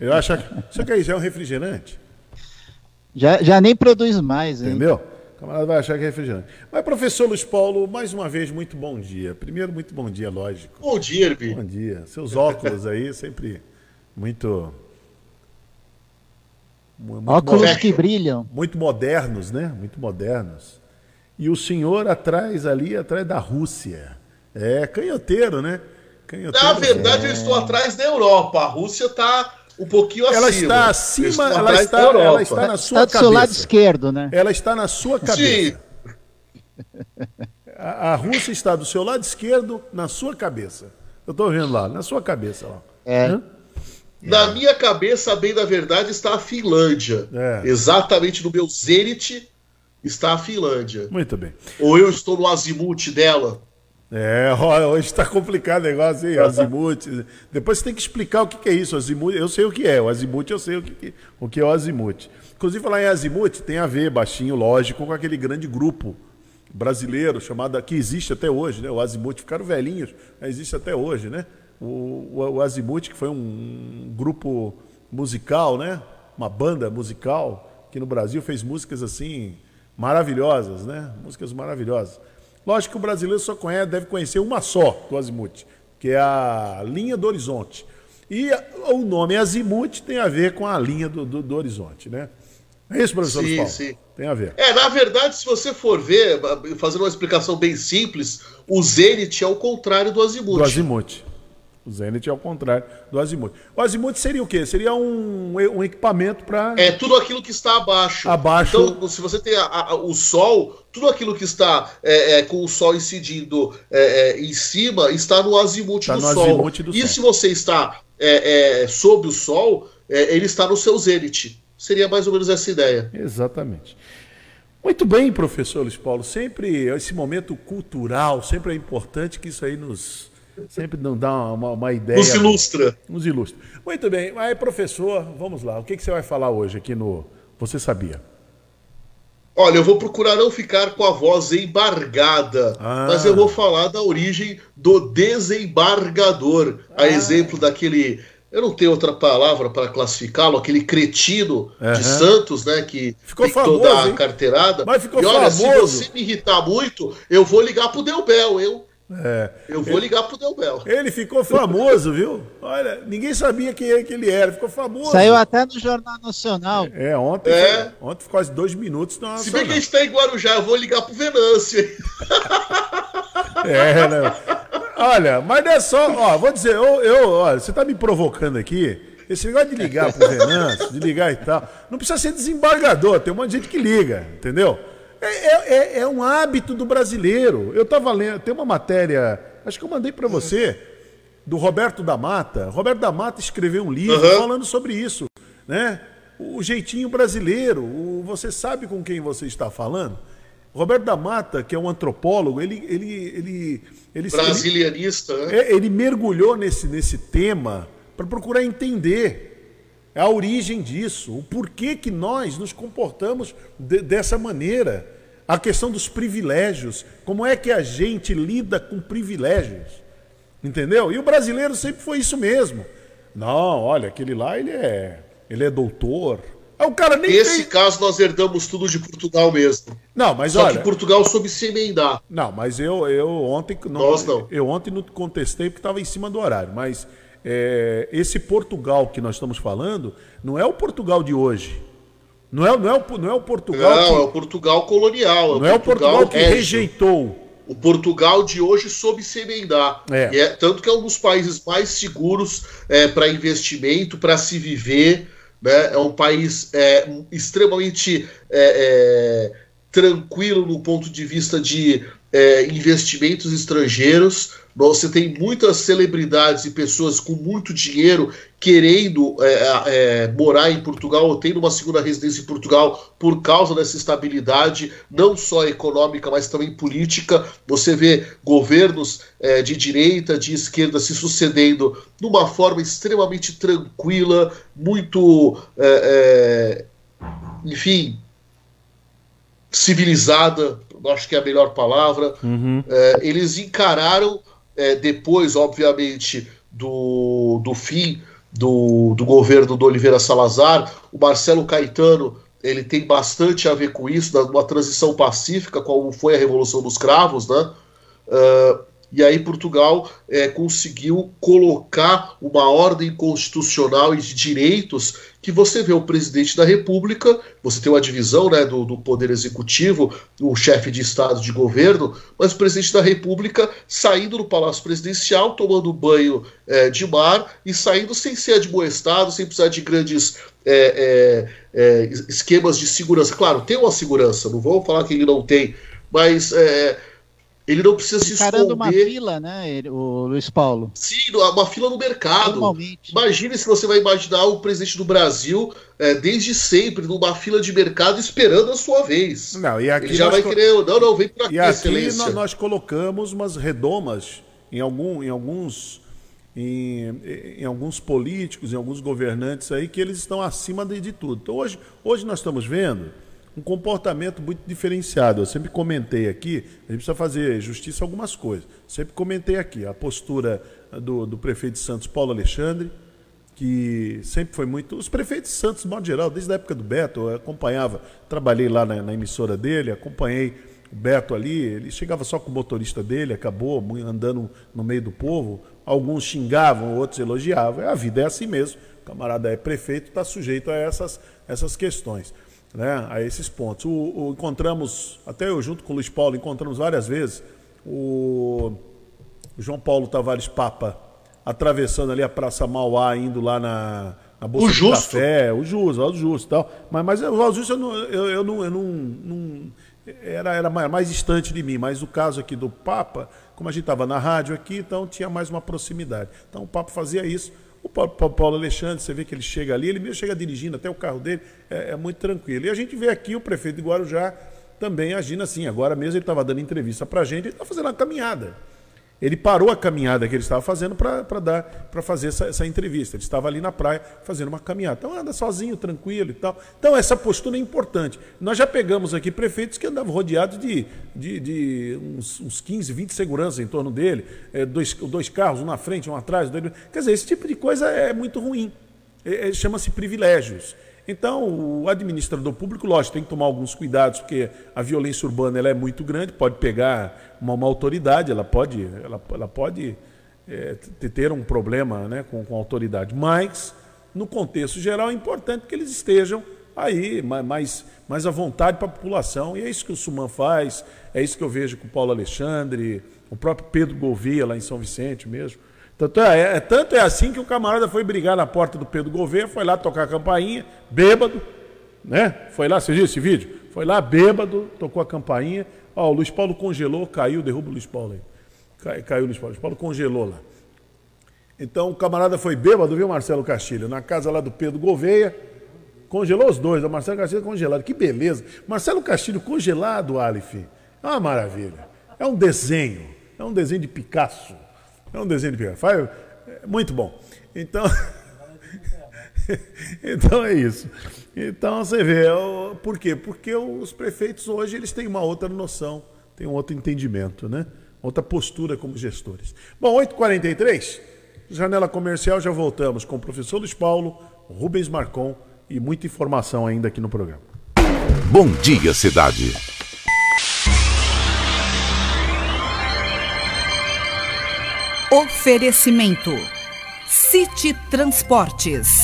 Eu acho que. Você quer isso? É um refrigerante? Já, já nem produz mais, hein? Entendeu? O camarada vai achar que é refrigerante. Mas, professor Luiz Paulo, mais uma vez, muito bom dia. Primeiro, muito bom dia, lógico. Bom dia, Herbi. Bom dia. Seus óculos aí, sempre muito. muito óculos moderno, que brilham. Muito modernos, né? Muito modernos. E o senhor atrás ali, atrás da Rússia. É canhoteiro, né? Canhoteiro, Na verdade, é... eu estou atrás da Europa. A Rússia está um pouquinho ela acima. Está acima, ela está, ela está na sua está do seu lado esquerdo, né? Ela está na sua cabeça. A, a, Rússia está do seu lado esquerdo, na sua cabeça. Eu estou vendo lá, na sua cabeça lá. É. Na é. minha cabeça, bem da verdade, está a Finlândia. É. Exatamente no meu zênite está a Finlândia. Muito bem. Ou eu estou no azimuth dela. É, hoje está complicado o negócio, hein? Azimuth. Depois você tem que explicar o que, é isso. Azimuth, eu sei o que é. O azimuth, eu sei o que, o que é o azimuth. Inclusive, falar em azimuth tem a ver, baixinho, lógico, com aquele grande grupo brasileiro chamado, que existe até hoje, né? O azimuth. Ficaram velhinhos, mas existe até hoje, né? O, o, o azimuth, que foi um grupo musical, né? Uma banda musical que no Brasil fez músicas assim maravilhosas, né? Músicas maravilhosas. Lógico que o brasileiro só conhece, deve conhecer uma só do Azimuth, que é a linha do horizonte. E o nome Azimuth tem a ver com a linha do, do, do horizonte, né? É isso, professor sim, Paulo? Sim, Tem a ver. É, na verdade, se você for ver, fazendo uma explicação bem simples, o Zenit é o contrário do Azimuth. Do Azimuth. O Zenit é o contrário do Azimuth. O Azimuth seria o quê? Seria um, um equipamento para. É tudo aquilo que está abaixo. Abaixo. Então, se você tem a, a, o Sol, tudo aquilo que está é, é, com o Sol incidindo é, é em cima está no azimuth do no Sol. Azimuth do e sol. se você está é, é, sob o Sol, ele está no seu zênite. Seria mais ou menos essa ideia. Exatamente. Muito bem, professor Luiz Paulo. Sempre esse momento cultural, sempre é importante que isso aí nos Sempre não dá uma, uma ideia. Nos ilustra. Nos ilustra. Muito bem. Aí, professor, vamos lá. O que, que você vai falar hoje aqui no Você Sabia? Olha, eu vou procurar não ficar com a voz embargada, ah. mas eu vou falar da origem do desembargador. A ah. exemplo daquele. Eu não tenho outra palavra para classificá-lo, aquele cretino uhum. de Santos, né? Que ficou famoso, a carteirada. Mas ficou e olha, famoso. se você me irritar muito, eu vou ligar pro Delbel, eu. É. Eu vou ligar pro Delbel. Ele ficou famoso, viu? Olha, ninguém sabia quem, que ele era, ficou famoso. Saiu até no Jornal Nacional. É, ontem, é. Foi, ontem ficou quase dois minutos no Se bem que a gente tá em Guarujá, eu vou ligar pro Venâncio. é, né? Olha, mas não é só, ó, vou dizer, eu, eu, olha, você tá me provocando aqui. Esse negócio de ligar pro Venâncio, de ligar e tal, não precisa ser desembargador, tem um monte de gente que liga, entendeu? É, é, é, é, um hábito do brasileiro. Eu estava lendo, tem uma matéria, acho que eu mandei para você, do Roberto da Mata. Roberto da Mata escreveu um livro uhum. falando sobre isso, né? O jeitinho brasileiro. O, você sabe com quem você está falando? Roberto da Mata, que é um antropólogo, ele ele ele ele brasilianista, ele, né? ele mergulhou nesse nesse tema para procurar entender é a origem disso, o porquê que nós nos comportamos de, dessa maneira. A questão dos privilégios, como é que a gente lida com privilégios. Entendeu? E o brasileiro sempre foi isso mesmo. Não, olha, aquele lá ele é, ele é doutor. Ah, o cara nem Nesse tem... caso nós herdamos tudo de Portugal mesmo. Não, mas Só olha, que Portugal soube se emendar. Não, mas eu, eu ontem não, nós não. Eu ontem não contestei porque estava em cima do horário, mas é, esse Portugal que nós estamos falando não é o Portugal de hoje. Não é, não é, o, não é o Portugal. Não, que, é o Portugal colonial. É não é o Portugal que rejeitou. O Portugal de hoje soube se emendar. É. é tanto que é um dos países mais seguros é, para investimento, para se viver. Né? É um país é, extremamente tranquilo no ponto de vista de investimentos estrangeiros. Você tem muitas celebridades e pessoas com muito dinheiro querendo é, é, morar em Portugal ou tendo uma segunda residência em Portugal por causa dessa estabilidade, não só econômica, mas também política. Você vê governos é, de direita, de esquerda se sucedendo de uma forma extremamente tranquila, muito. É, é, enfim, civilizada, acho que é a melhor palavra. Uhum. É, eles encararam, é, depois, obviamente, do, do fim do, do governo do Oliveira Salazar. O Marcelo Caetano ele tem bastante a ver com isso, da, uma transição pacífica, como foi a Revolução dos Cravos, né? Uh, e aí Portugal é, conseguiu colocar uma ordem constitucional e de direitos que você vê o presidente da República, você tem uma divisão né, do, do poder executivo, o chefe de Estado de governo, mas o presidente da República saindo do Palácio Presidencial, tomando banho é, de mar e saindo sem ser admoestado, sem precisar de grandes é, esquemas de segurança. Claro, tem uma segurança, não vou falar que ele não tem, mas ele não precisa se Encarando esconder. uma fila, né, ele, o Luiz Paulo? Sim, uma fila no mercado. Normalmente. Imagine se você vai imaginar o presidente do Brasil é, desde sempre numa fila de mercado esperando a sua vez. Não, e aqui ele já vai co... querer, não, não, vem para aqui, e aqui excelência. Nós, nós colocamos umas redomas em, algum, em alguns em, em, alguns políticos, em alguns governantes aí que eles estão acima de, de tudo. Então hoje, hoje nós estamos vendo um comportamento muito diferenciado. Eu sempre comentei aqui, a gente precisa fazer justiça a algumas coisas. Sempre comentei aqui a postura do, do prefeito de Santos, Paulo Alexandre, que sempre foi muito. Os prefeitos de Santos, de modo geral, desde a época do Beto, eu acompanhava, trabalhei lá na, na emissora dele, acompanhei o Beto ali, ele chegava só com o motorista dele, acabou andando no meio do povo. Alguns xingavam, outros elogiavam. A vida é assim mesmo. O camarada é prefeito, está sujeito a essas, essas questões né, a esses pontos. O, o, encontramos, até eu junto com o Luiz Paulo, encontramos várias vezes o, o João Paulo Tavares Papa atravessando ali a Praça Mauá, indo lá na, na Bolsa o Justo. Café, o Justo, o Justo e tal. Mas, mas o Justo eu não, eu, eu não, eu não, não era, era mais, mais, distante de mim, mas o caso aqui do Papa, como a gente estava na rádio aqui, então tinha mais uma proximidade. Então o Papa fazia isso. O Paulo Alexandre, você vê que ele chega ali, ele mesmo chega dirigindo até o carro dele, é, é muito tranquilo. E a gente vê aqui o prefeito de Guarujá também agindo assim. Agora mesmo ele estava dando entrevista para a gente, ele está fazendo uma caminhada. Ele parou a caminhada que ele estava fazendo para dar para fazer essa, essa, entrevista. Ele estava ali na praia fazendo uma caminhada. Então anda sozinho, tranquilo e tal. Então essa postura é importante. Nós já pegamos aqui prefeitos que andavam rodeados de, de, de uns, uns 15, 20 seguranças em torno dele, é, dois, dois carros, um na frente, um atrás. Dois... Quer dizer, esse tipo de coisa é muito ruim. É, é, Chama-se privilégios. Então, o administrador público, lógico, tem que tomar alguns cuidados, porque a violência urbana ela é muito grande, pode pegar uma, uma autoridade, ela pode, ela, ela pode é, ter um problema né, com, com a autoridade. Mas, no contexto geral, é importante que eles estejam aí, mais, mais à vontade para a população. E é isso que o Suman faz, é isso que eu vejo com o Paulo Alexandre, o próprio Pedro Gouveia, lá em São Vicente mesmo. Tanto é, é, tanto é assim que o camarada foi brigar na porta do Pedro Gouveia, foi lá tocar a campainha, bêbado, né? Foi lá, você viu esse vídeo? Foi lá, bêbado, tocou a campainha. Ó, o Luiz Paulo congelou, caiu, derruba o Luiz Paulo aí. Cai, caiu o Luiz Paulo. Luiz Paulo congelou lá. Então o camarada foi bêbado, viu, Marcelo Castilho? Na casa lá do Pedro Gouveia. Congelou os dois, o Marcelo Castilho congelado. Que beleza. Marcelo Castilho congelado, Alif. É uma maravilha. É um desenho. É um desenho de Picasso. É um desenho de Picasso. Faz, é muito bom. Então. então é isso. Então você vê, por quê? Porque os prefeitos hoje eles têm uma outra noção, têm um outro entendimento, né? Outra postura como gestores. Bom, 8h43, janela comercial, já voltamos com o professor Luiz Paulo, Rubens Marcon e muita informação ainda aqui no programa. Bom dia, cidade. Oferecimento: City Transportes,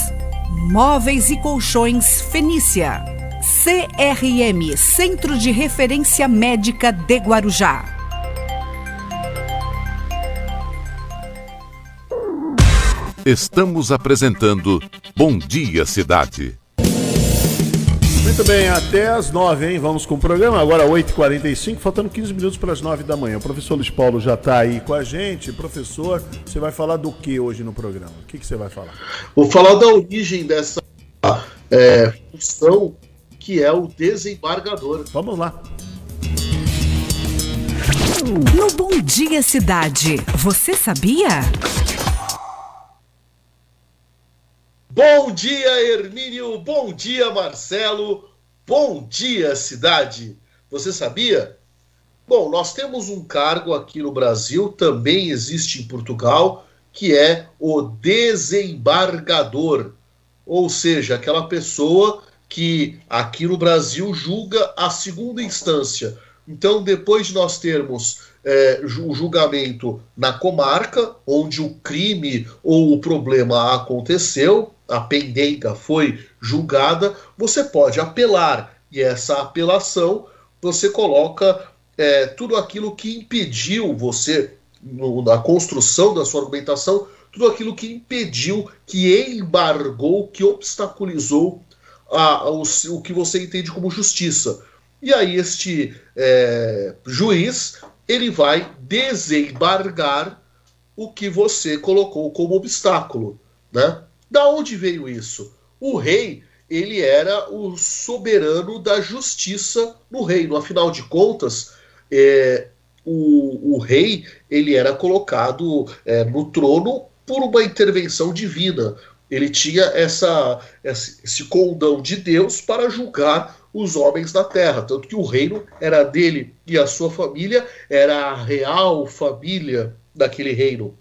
Móveis e Colchões Fenícia, CRM Centro de Referência Médica de Guarujá. Estamos apresentando Bom Dia Cidade. Muito bem, até as nove, hein? Vamos com o programa. Agora 8h45, faltando 15 minutos para as nove da manhã. O professor Luiz Paulo já está aí com a gente. Professor, você vai falar do que hoje no programa? O que, que você vai falar? Vou falar da origem dessa é, função que é o desembargador. Vamos lá. No Bom Dia Cidade, você sabia? Bom dia, Hermínio. Bom dia, Marcelo. Bom dia, cidade. Você sabia? Bom, nós temos um cargo aqui no Brasil, também existe em Portugal, que é o desembargador, ou seja, aquela pessoa que aqui no Brasil julga a segunda instância. Então, depois de nós termos é, o julgamento na comarca, onde o crime ou o problema aconteceu, a pendenga foi julgada, você pode apelar. E essa apelação você coloca é, tudo aquilo que impediu você, no, na construção da sua argumentação, tudo aquilo que impediu, que embargou, que obstaculizou a, o, o que você entende como justiça. E aí este é, juiz ele vai desembargar o que você colocou como obstáculo, né? Da onde veio isso? O rei ele era o soberano da justiça no reino. Afinal de contas, é, o, o, rei ele era colocado é, no trono por uma intervenção divina. Ele tinha essa, esse condão de Deus para julgar os homens da terra. Tanto que o reino era dele e a sua família era a real família daquele reino.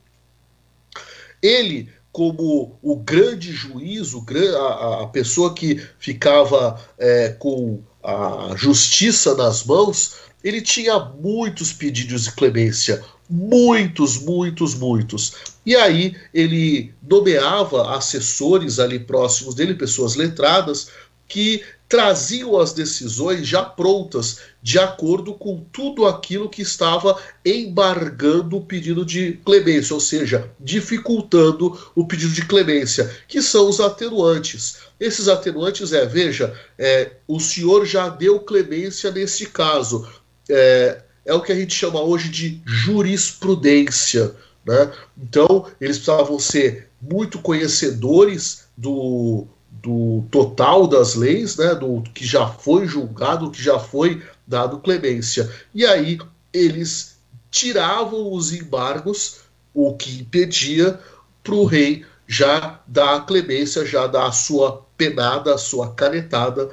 Ele como o grande juiz, o, a, a pessoa que ficava é, com a justiça nas mãos, ele tinha muitos pedidos de clemência, muitos, muitos, muitos. E aí ele nomeava assessores ali próximos dele, pessoas letradas, que traziam as decisões já prontas, de acordo com tudo aquilo que estava embargando o pedido de clemência, ou seja, dificultando o pedido de clemência, que são os atenuantes. Esses atenuantes é, veja, é, o senhor já deu clemência nesse caso. É, é o que a gente chama hoje de jurisprudência. Né? Então, eles precisavam ser muito conhecedores do, do total das leis, né, do que já foi julgado, que já foi dado clemência. E aí eles tiravam os embargos, o que impedia para o rei já dar a clemência, já dar a sua penada, a sua canetada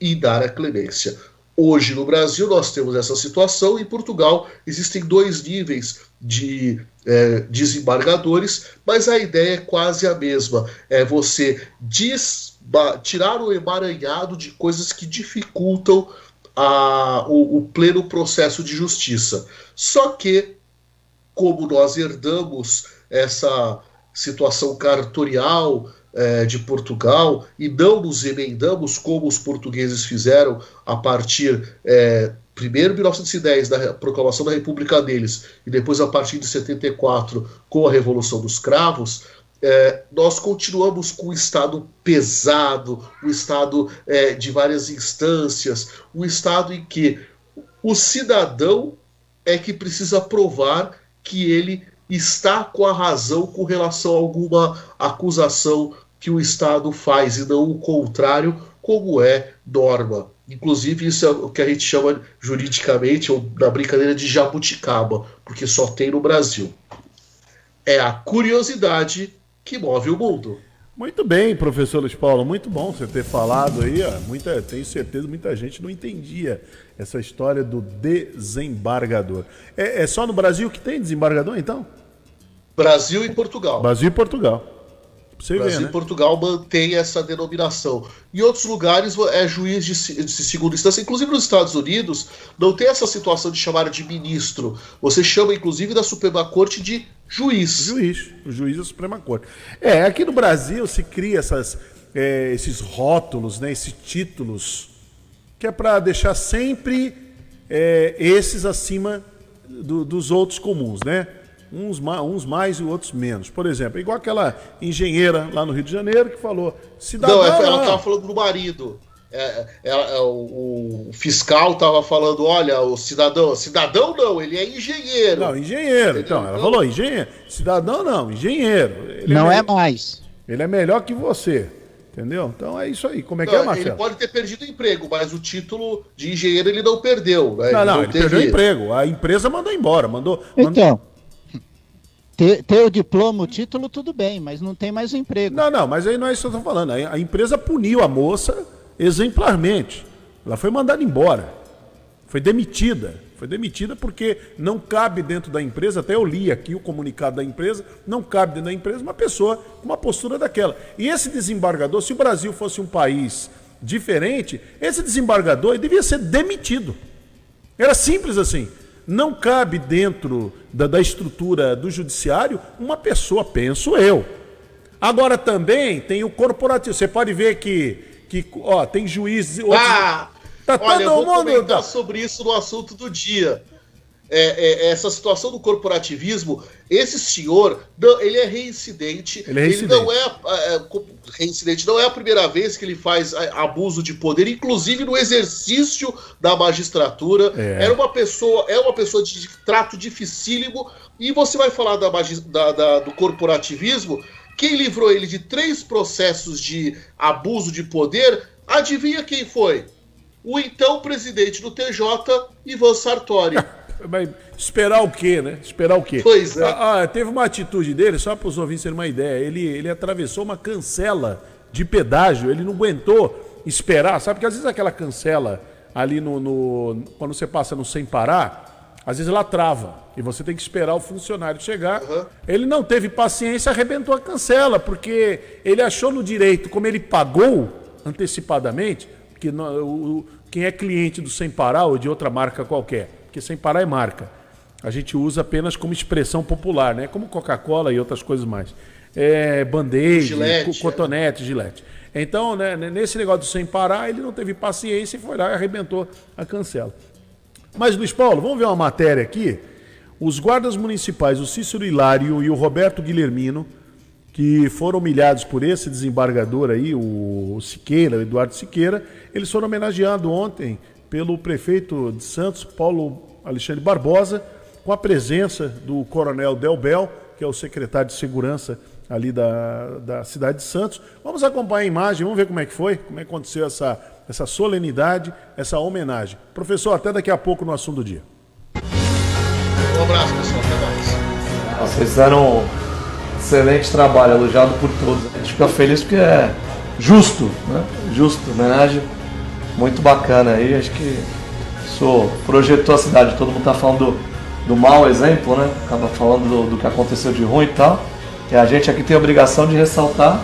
e dar a clemência. Hoje no Brasil nós temos essa situação, em Portugal existem dois níveis de é, desembargadores, mas a ideia é quase a mesma: é você des tirar o emaranhado de coisas que dificultam a, o, o pleno processo de justiça. Só que, como nós herdamos essa situação cartorial é, de Portugal e não nos emendamos como os portugueses fizeram a partir é, primeiro 1910 da proclamação da República deles e depois a partir de 74 com a Revolução dos Cravos é, nós continuamos com um Estado pesado, um Estado é, de várias instâncias, um Estado em que o cidadão é que precisa provar que ele está com a razão com relação a alguma acusação que o Estado faz e não o contrário, como é norma. Inclusive, isso é o que a gente chama juridicamente, ou na brincadeira, de jabuticaba, porque só tem no Brasil. É a curiosidade que move o mundo. Muito bem, professor Luiz Paulo, muito bom você ter falado aí. Ó, muita, tenho certeza muita gente não entendia essa história do desembargador. É, é só no Brasil que tem desembargador, então? Brasil e Portugal. Brasil e Portugal. Você Brasil vê, né? e Portugal mantém essa denominação. Em outros lugares é juiz de, de, segunda instância, inclusive nos Estados Unidos, não tem essa situação de chamar de ministro. Você chama, inclusive, da Suprema Corte de juiz. Juiz, o juiz da Suprema Corte. É, aqui no Brasil se cria essas, é, esses rótulos, né, esses títulos, que é para deixar sempre é, esses acima do, dos outros comuns, né? Uns, uns mais e outros menos. Por exemplo, igual aquela engenheira lá no Rio de Janeiro que falou: cidadão. Não, ela estava falando do marido. É, é, é, o, o, fiscal estava falando: olha, o cidadão. Cidadão não, ele é engenheiro. Não, engenheiro. Então, ela falou: engenheiro. Cidadão não, engenheiro. Ele não é, é mais. Ele é melhor que você. Entendeu? Então é isso aí. Como é não, que é, Marcelo? Ele pode ter perdido o emprego, mas o título de engenheiro ele não perdeu. Né? Não, ele não, ele perdeu o emprego. A empresa mandou embora. Mandou, mandou... Ter, ter, o diploma, o título, tudo bem, mas não tem mais o emprego. Não, não, mas aí não é isso que eu estou falando. A, empresa puniu a moça exemplarmente. Ela foi mandada embora. Foi demitida. Foi demitida porque não cabe dentro da empresa, até eu li aqui o comunicado da empresa, não cabe dentro da empresa uma pessoa com uma postura daquela. E esse desembargador, se o Brasil fosse um país diferente, esse desembargador devia ser demitido. Era simples assim. Não cabe dentro da, da estrutura do judiciário uma pessoa, penso eu. Agora também tem o corporativo. Você pode ver que, que ó, tem juízes. Outros... Ah, tá olha, todo eu vou mundo. comentar sobre isso no assunto do dia é, é, essa situação do corporativismo, esse senhor, não, ele é reincidente. Ele, é reincidente. ele não é, é, reincidente, não é a primeira vez que ele faz abuso de poder, inclusive no exercício da magistratura. É. Era uma pessoa, é uma pessoa de trato dificílimo. E você vai falar da, da, da, do corporativismo. Quem livrou ele de três processos de abuso de poder, adivinha quem foi? O então presidente do TJ, Ivan Sartori. Mas esperar o quê, né? Esperar o quê? Pois é. Ah, ah teve uma atitude dele, só para os ouvintes terem uma ideia. Ele, ele atravessou uma cancela de pedágio, ele não aguentou esperar. Sabe que às vezes aquela cancela ali no, no, Quando você passa no sem parar, às vezes ela trava. E você tem que esperar o funcionário chegar. Uhum. Ele não teve paciência, arrebentou a cancela, porque ele achou no direito, como ele pagou antecipadamente, que o, quem é cliente do sem parar ou de outra marca qualquer porque sem parar é marca. A gente usa apenas como expressão popular, né? Como Coca-Cola e outras coisas mais. É, band-aid, cotonete, é. gilete. Então, né, nesse negócio do sem parar, ele não teve paciência e foi lá e arrebentou a cancela. Mas, Luiz Paulo, vamos ver uma matéria aqui. Os guardas municipais, o Cícero Hilário e o Roberto Guilhermino, que foram humilhados por esse desembargador aí, o Siqueira, o Eduardo Siqueira, eles foram homenageados ontem pelo prefeito de Santos, Paulo Alexandre Barbosa, com a presença do coronel Delbel, que é o secretário de segurança ali da, da cidade de Santos. Vamos acompanhar a imagem, vamos ver como é que foi, como é que aconteceu essa, essa solenidade, essa homenagem. Professor, até daqui a pouco no assunto do dia. Um abraço, pessoal, até mais. Vocês fizeram um excelente trabalho, elogiado por todos. A gente fica feliz porque é justo, né? Justo, homenagem muito bacana aí. Acho que isso projetou a cidade. Todo mundo está falando do, do mau exemplo, né? Acaba falando do, do, que aconteceu de ruim e tal. E a gente aqui tem a obrigação de ressaltar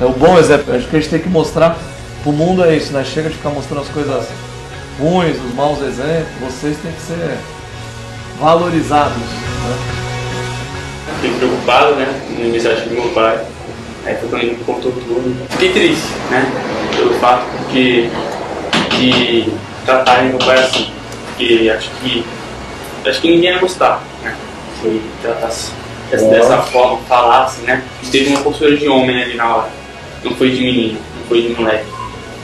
é o bom exemplo. Acho que a gente tem que mostrar pro mundo é isso, né? Chega de ficar mostrando as coisas ruins, os maus exemplos. Vocês têm que ser valorizados. Né? Fiquei preocupado, né? No acho que meu pai. Aí foi quando ele contou tudo. Fiquei triste, né? Pelo fato porque de tratarem meu pai assim. Porque acho que acho que ninguém ia gostar, né? Se ele tratasse dessa, dessa forma, falasse, né? Teve uma postura de homem ali na hora. Não foi de menino, não foi de moleque.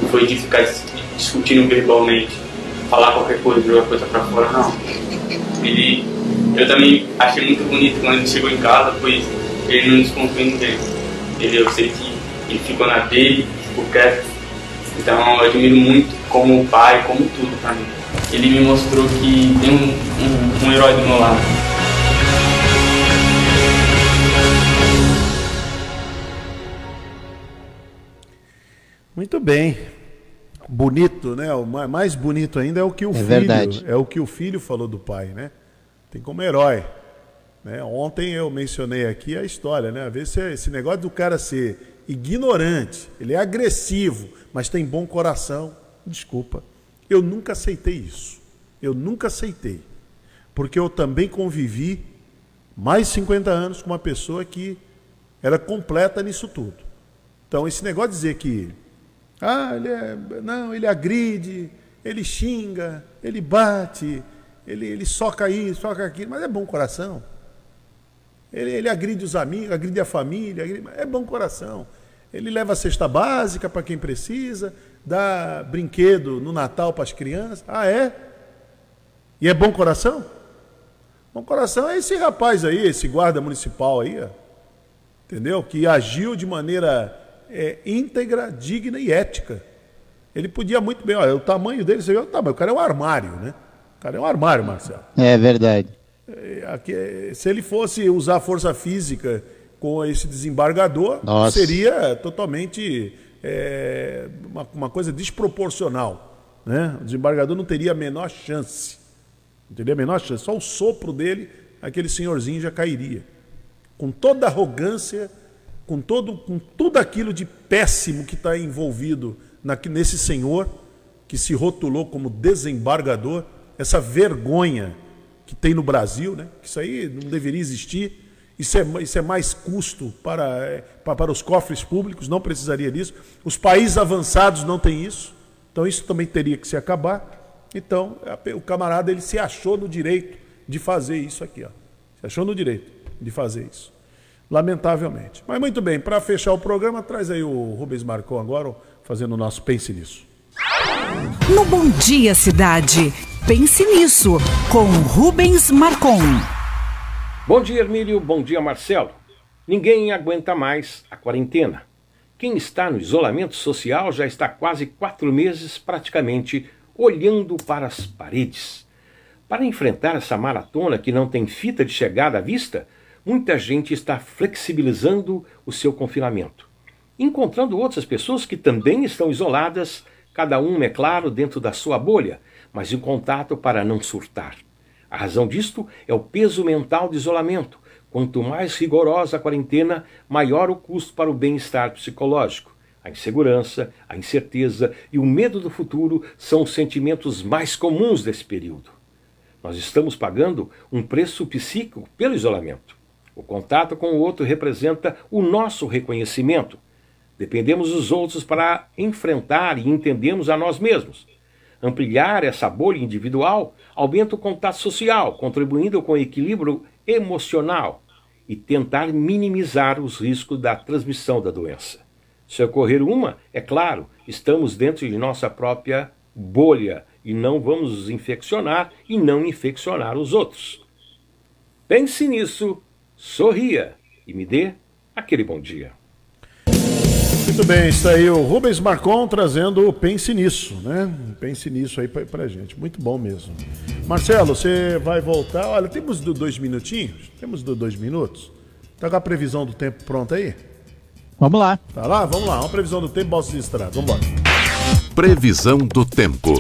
Não foi de ficar discutindo verbalmente, falar qualquer coisa, jogar coisa pra fora, não. Ele, eu também achei muito bonito quando ele chegou em casa, pois ele não descontou ninguém. Ele, eu sei que ele ficou na dele, ficou quieto, então eu admiro muito como pai, como tudo para mim. Ele me mostrou que tem um, um, um herói do meu lado. Muito bem. Bonito, né? O mais bonito ainda é o que o é filho verdade. é o que o filho falou do pai, né? Tem como herói. Né? Ontem eu mencionei aqui a história, né? Às vezes esse negócio do cara ser ignorante, ele é agressivo, mas tem bom coração. Desculpa. Eu nunca aceitei isso. Eu nunca aceitei. Porque eu também convivi mais de 50 anos com uma pessoa que era completa nisso tudo. Então, esse negócio de dizer que ah, ele é, não, ele agride, ele xinga, ele bate, ele, ele soca isso, soca aquilo, mas é bom coração. Ele, ele agride os amigos, agride a família, agride, é bom coração. Ele leva a cesta básica para quem precisa, dá brinquedo no Natal para as crianças. Ah, é? E é bom coração? Bom coração é esse rapaz aí, esse guarda municipal aí, ó, entendeu? Que agiu de maneira é, íntegra, digna e ética. Ele podia muito bem, olha, o tamanho dele, você vê o tamanho, o cara é um armário, né? O cara é um armário, Marcelo. É verdade. É, aqui, se ele fosse usar força física com esse desembargador, Nossa. seria totalmente é, uma, uma, coisa desproporcional. Né? O desembargador não teria a menor chance. Entendeu? A menor chance. Só o sopro dele, aquele senhorzinho já cairia. Com toda a arrogância, com, todo, com tudo aquilo de péssimo que está envolvido na, nesse senhor, que se rotulou como desembargador, essa vergonha que tem no Brasil, né? que isso aí não deveria existir. Isso é, isso é mais custo para, é, para os cofres públicos, não precisaria disso. Os países avançados não têm isso. Então isso também teria que se acabar. Então, o camarada ele se achou no direito de fazer isso aqui, ó. Se achou no direito de fazer isso. Lamentavelmente. Mas muito bem, para fechar o programa, traz aí o Rubens Marcon agora, fazendo o nosso Pense Nisso. No Bom Dia Cidade, Pense Nisso, com Rubens Marcon. Bom dia, Hermílio. Bom dia, Marcelo. Ninguém aguenta mais a quarentena. Quem está no isolamento social já está quase quatro meses praticamente olhando para as paredes. Para enfrentar essa maratona que não tem fita de chegada à vista, muita gente está flexibilizando o seu confinamento, encontrando outras pessoas que também estão isoladas, cada uma, é claro, dentro da sua bolha, mas em contato para não surtar. A razão disto é o peso mental de isolamento. Quanto mais rigorosa a quarentena, maior o custo para o bem-estar psicológico. A insegurança, a incerteza e o medo do futuro são os sentimentos mais comuns desse período. Nós estamos pagando um preço psíquico pelo isolamento. O contato com o outro representa o nosso reconhecimento. Dependemos dos outros para enfrentar e entendermos a nós mesmos. Ampliar essa bolha individual aumenta o contato social, contribuindo com o equilíbrio emocional e tentar minimizar os riscos da transmissão da doença. Se ocorrer uma, é claro, estamos dentro de nossa própria bolha e não vamos nos infeccionar e não infeccionar os outros. Pense nisso, sorria e me dê aquele bom dia. Muito bem, está aí o Rubens Marcon trazendo o Pense Nisso, né? Pense Nisso aí pra, pra gente. Muito bom mesmo. Marcelo, você vai voltar. Olha, temos dois minutinhos? Temos dois minutos? Tá com a previsão do tempo pronta aí? Vamos lá. Tá lá? Vamos lá. Uma previsão do tempo, Balsa de Estrada. Vamos embora. Previsão do tempo.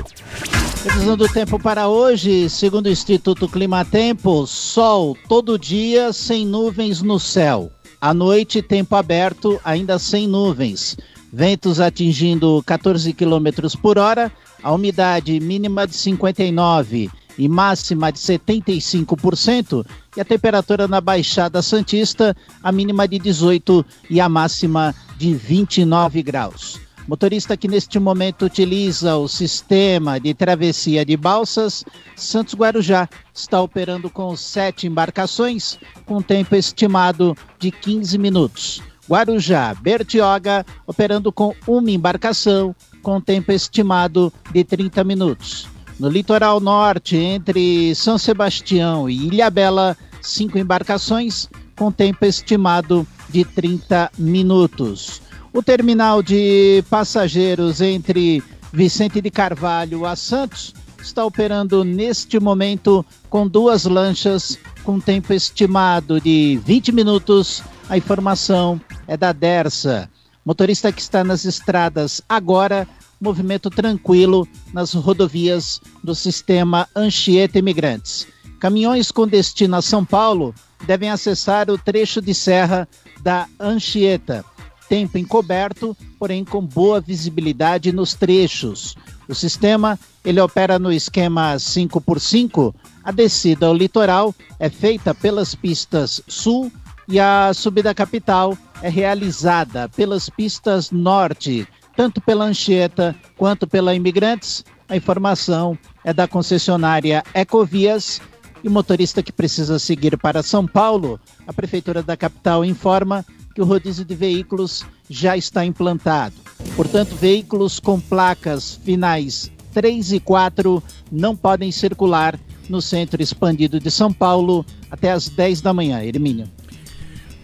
Previsão do tempo para hoje, segundo o Instituto Climatempo, sol todo dia sem nuvens no céu. À noite, tempo aberto, ainda sem nuvens. Ventos atingindo 14 km por hora, a umidade mínima de 59 e máxima de 75%, e a temperatura na Baixada Santista, a mínima de 18 e a máxima de 29 graus. Motorista que neste momento utiliza o sistema de travessia de balsas, Santos Guarujá está operando com sete embarcações, com tempo estimado de 15 minutos. Guarujá, Bertioga, operando com uma embarcação, com tempo estimado de 30 minutos. No litoral norte, entre São Sebastião e Ilhabela, cinco embarcações com tempo estimado de 30 minutos. O terminal de passageiros entre Vicente de Carvalho a Santos está operando neste momento com duas lanchas com tempo estimado de 20 minutos. A informação é da Dersa. Motorista que está nas estradas agora movimento tranquilo nas rodovias do sistema Anchieta Imigrantes. Caminhões com destino a São Paulo devem acessar o trecho de serra da Anchieta. Tempo encoberto, porém com boa visibilidade nos trechos. O sistema ele opera no esquema 5x5. A descida ao litoral é feita pelas pistas sul e a subida capital é realizada pelas pistas norte tanto pela Anchieta quanto pela Imigrantes. A informação é da concessionária Ecovias e motorista que precisa seguir para São Paulo. A Prefeitura da capital informa que o rodízio de veículos já está implantado. Portanto, veículos com placas finais 3 e 4 não podem circular no centro expandido de São Paulo até às 10 da manhã. Hermínio.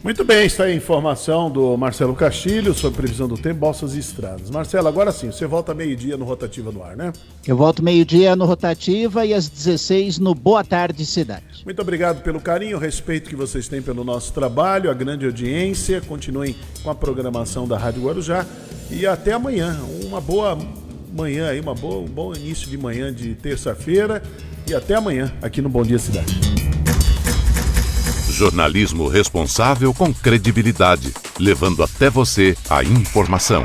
Muito bem, está aí a informação do Marcelo Castilho sobre previsão do tempo, balsas e estradas. Marcelo, agora sim, você volta meio-dia no Rotativa no Ar, né? Eu volto meio-dia no Rotativa e às 16 no Boa Tarde Cidade. Muito obrigado pelo carinho, respeito que vocês têm pelo nosso trabalho, a grande audiência. Continuem com a programação da Rádio Guarujá e até amanhã. Uma boa manhã aí, uma boa, um bom início de manhã de terça-feira e até amanhã aqui no Bom Dia Cidade. Jornalismo responsável com credibilidade, levando até você a informação.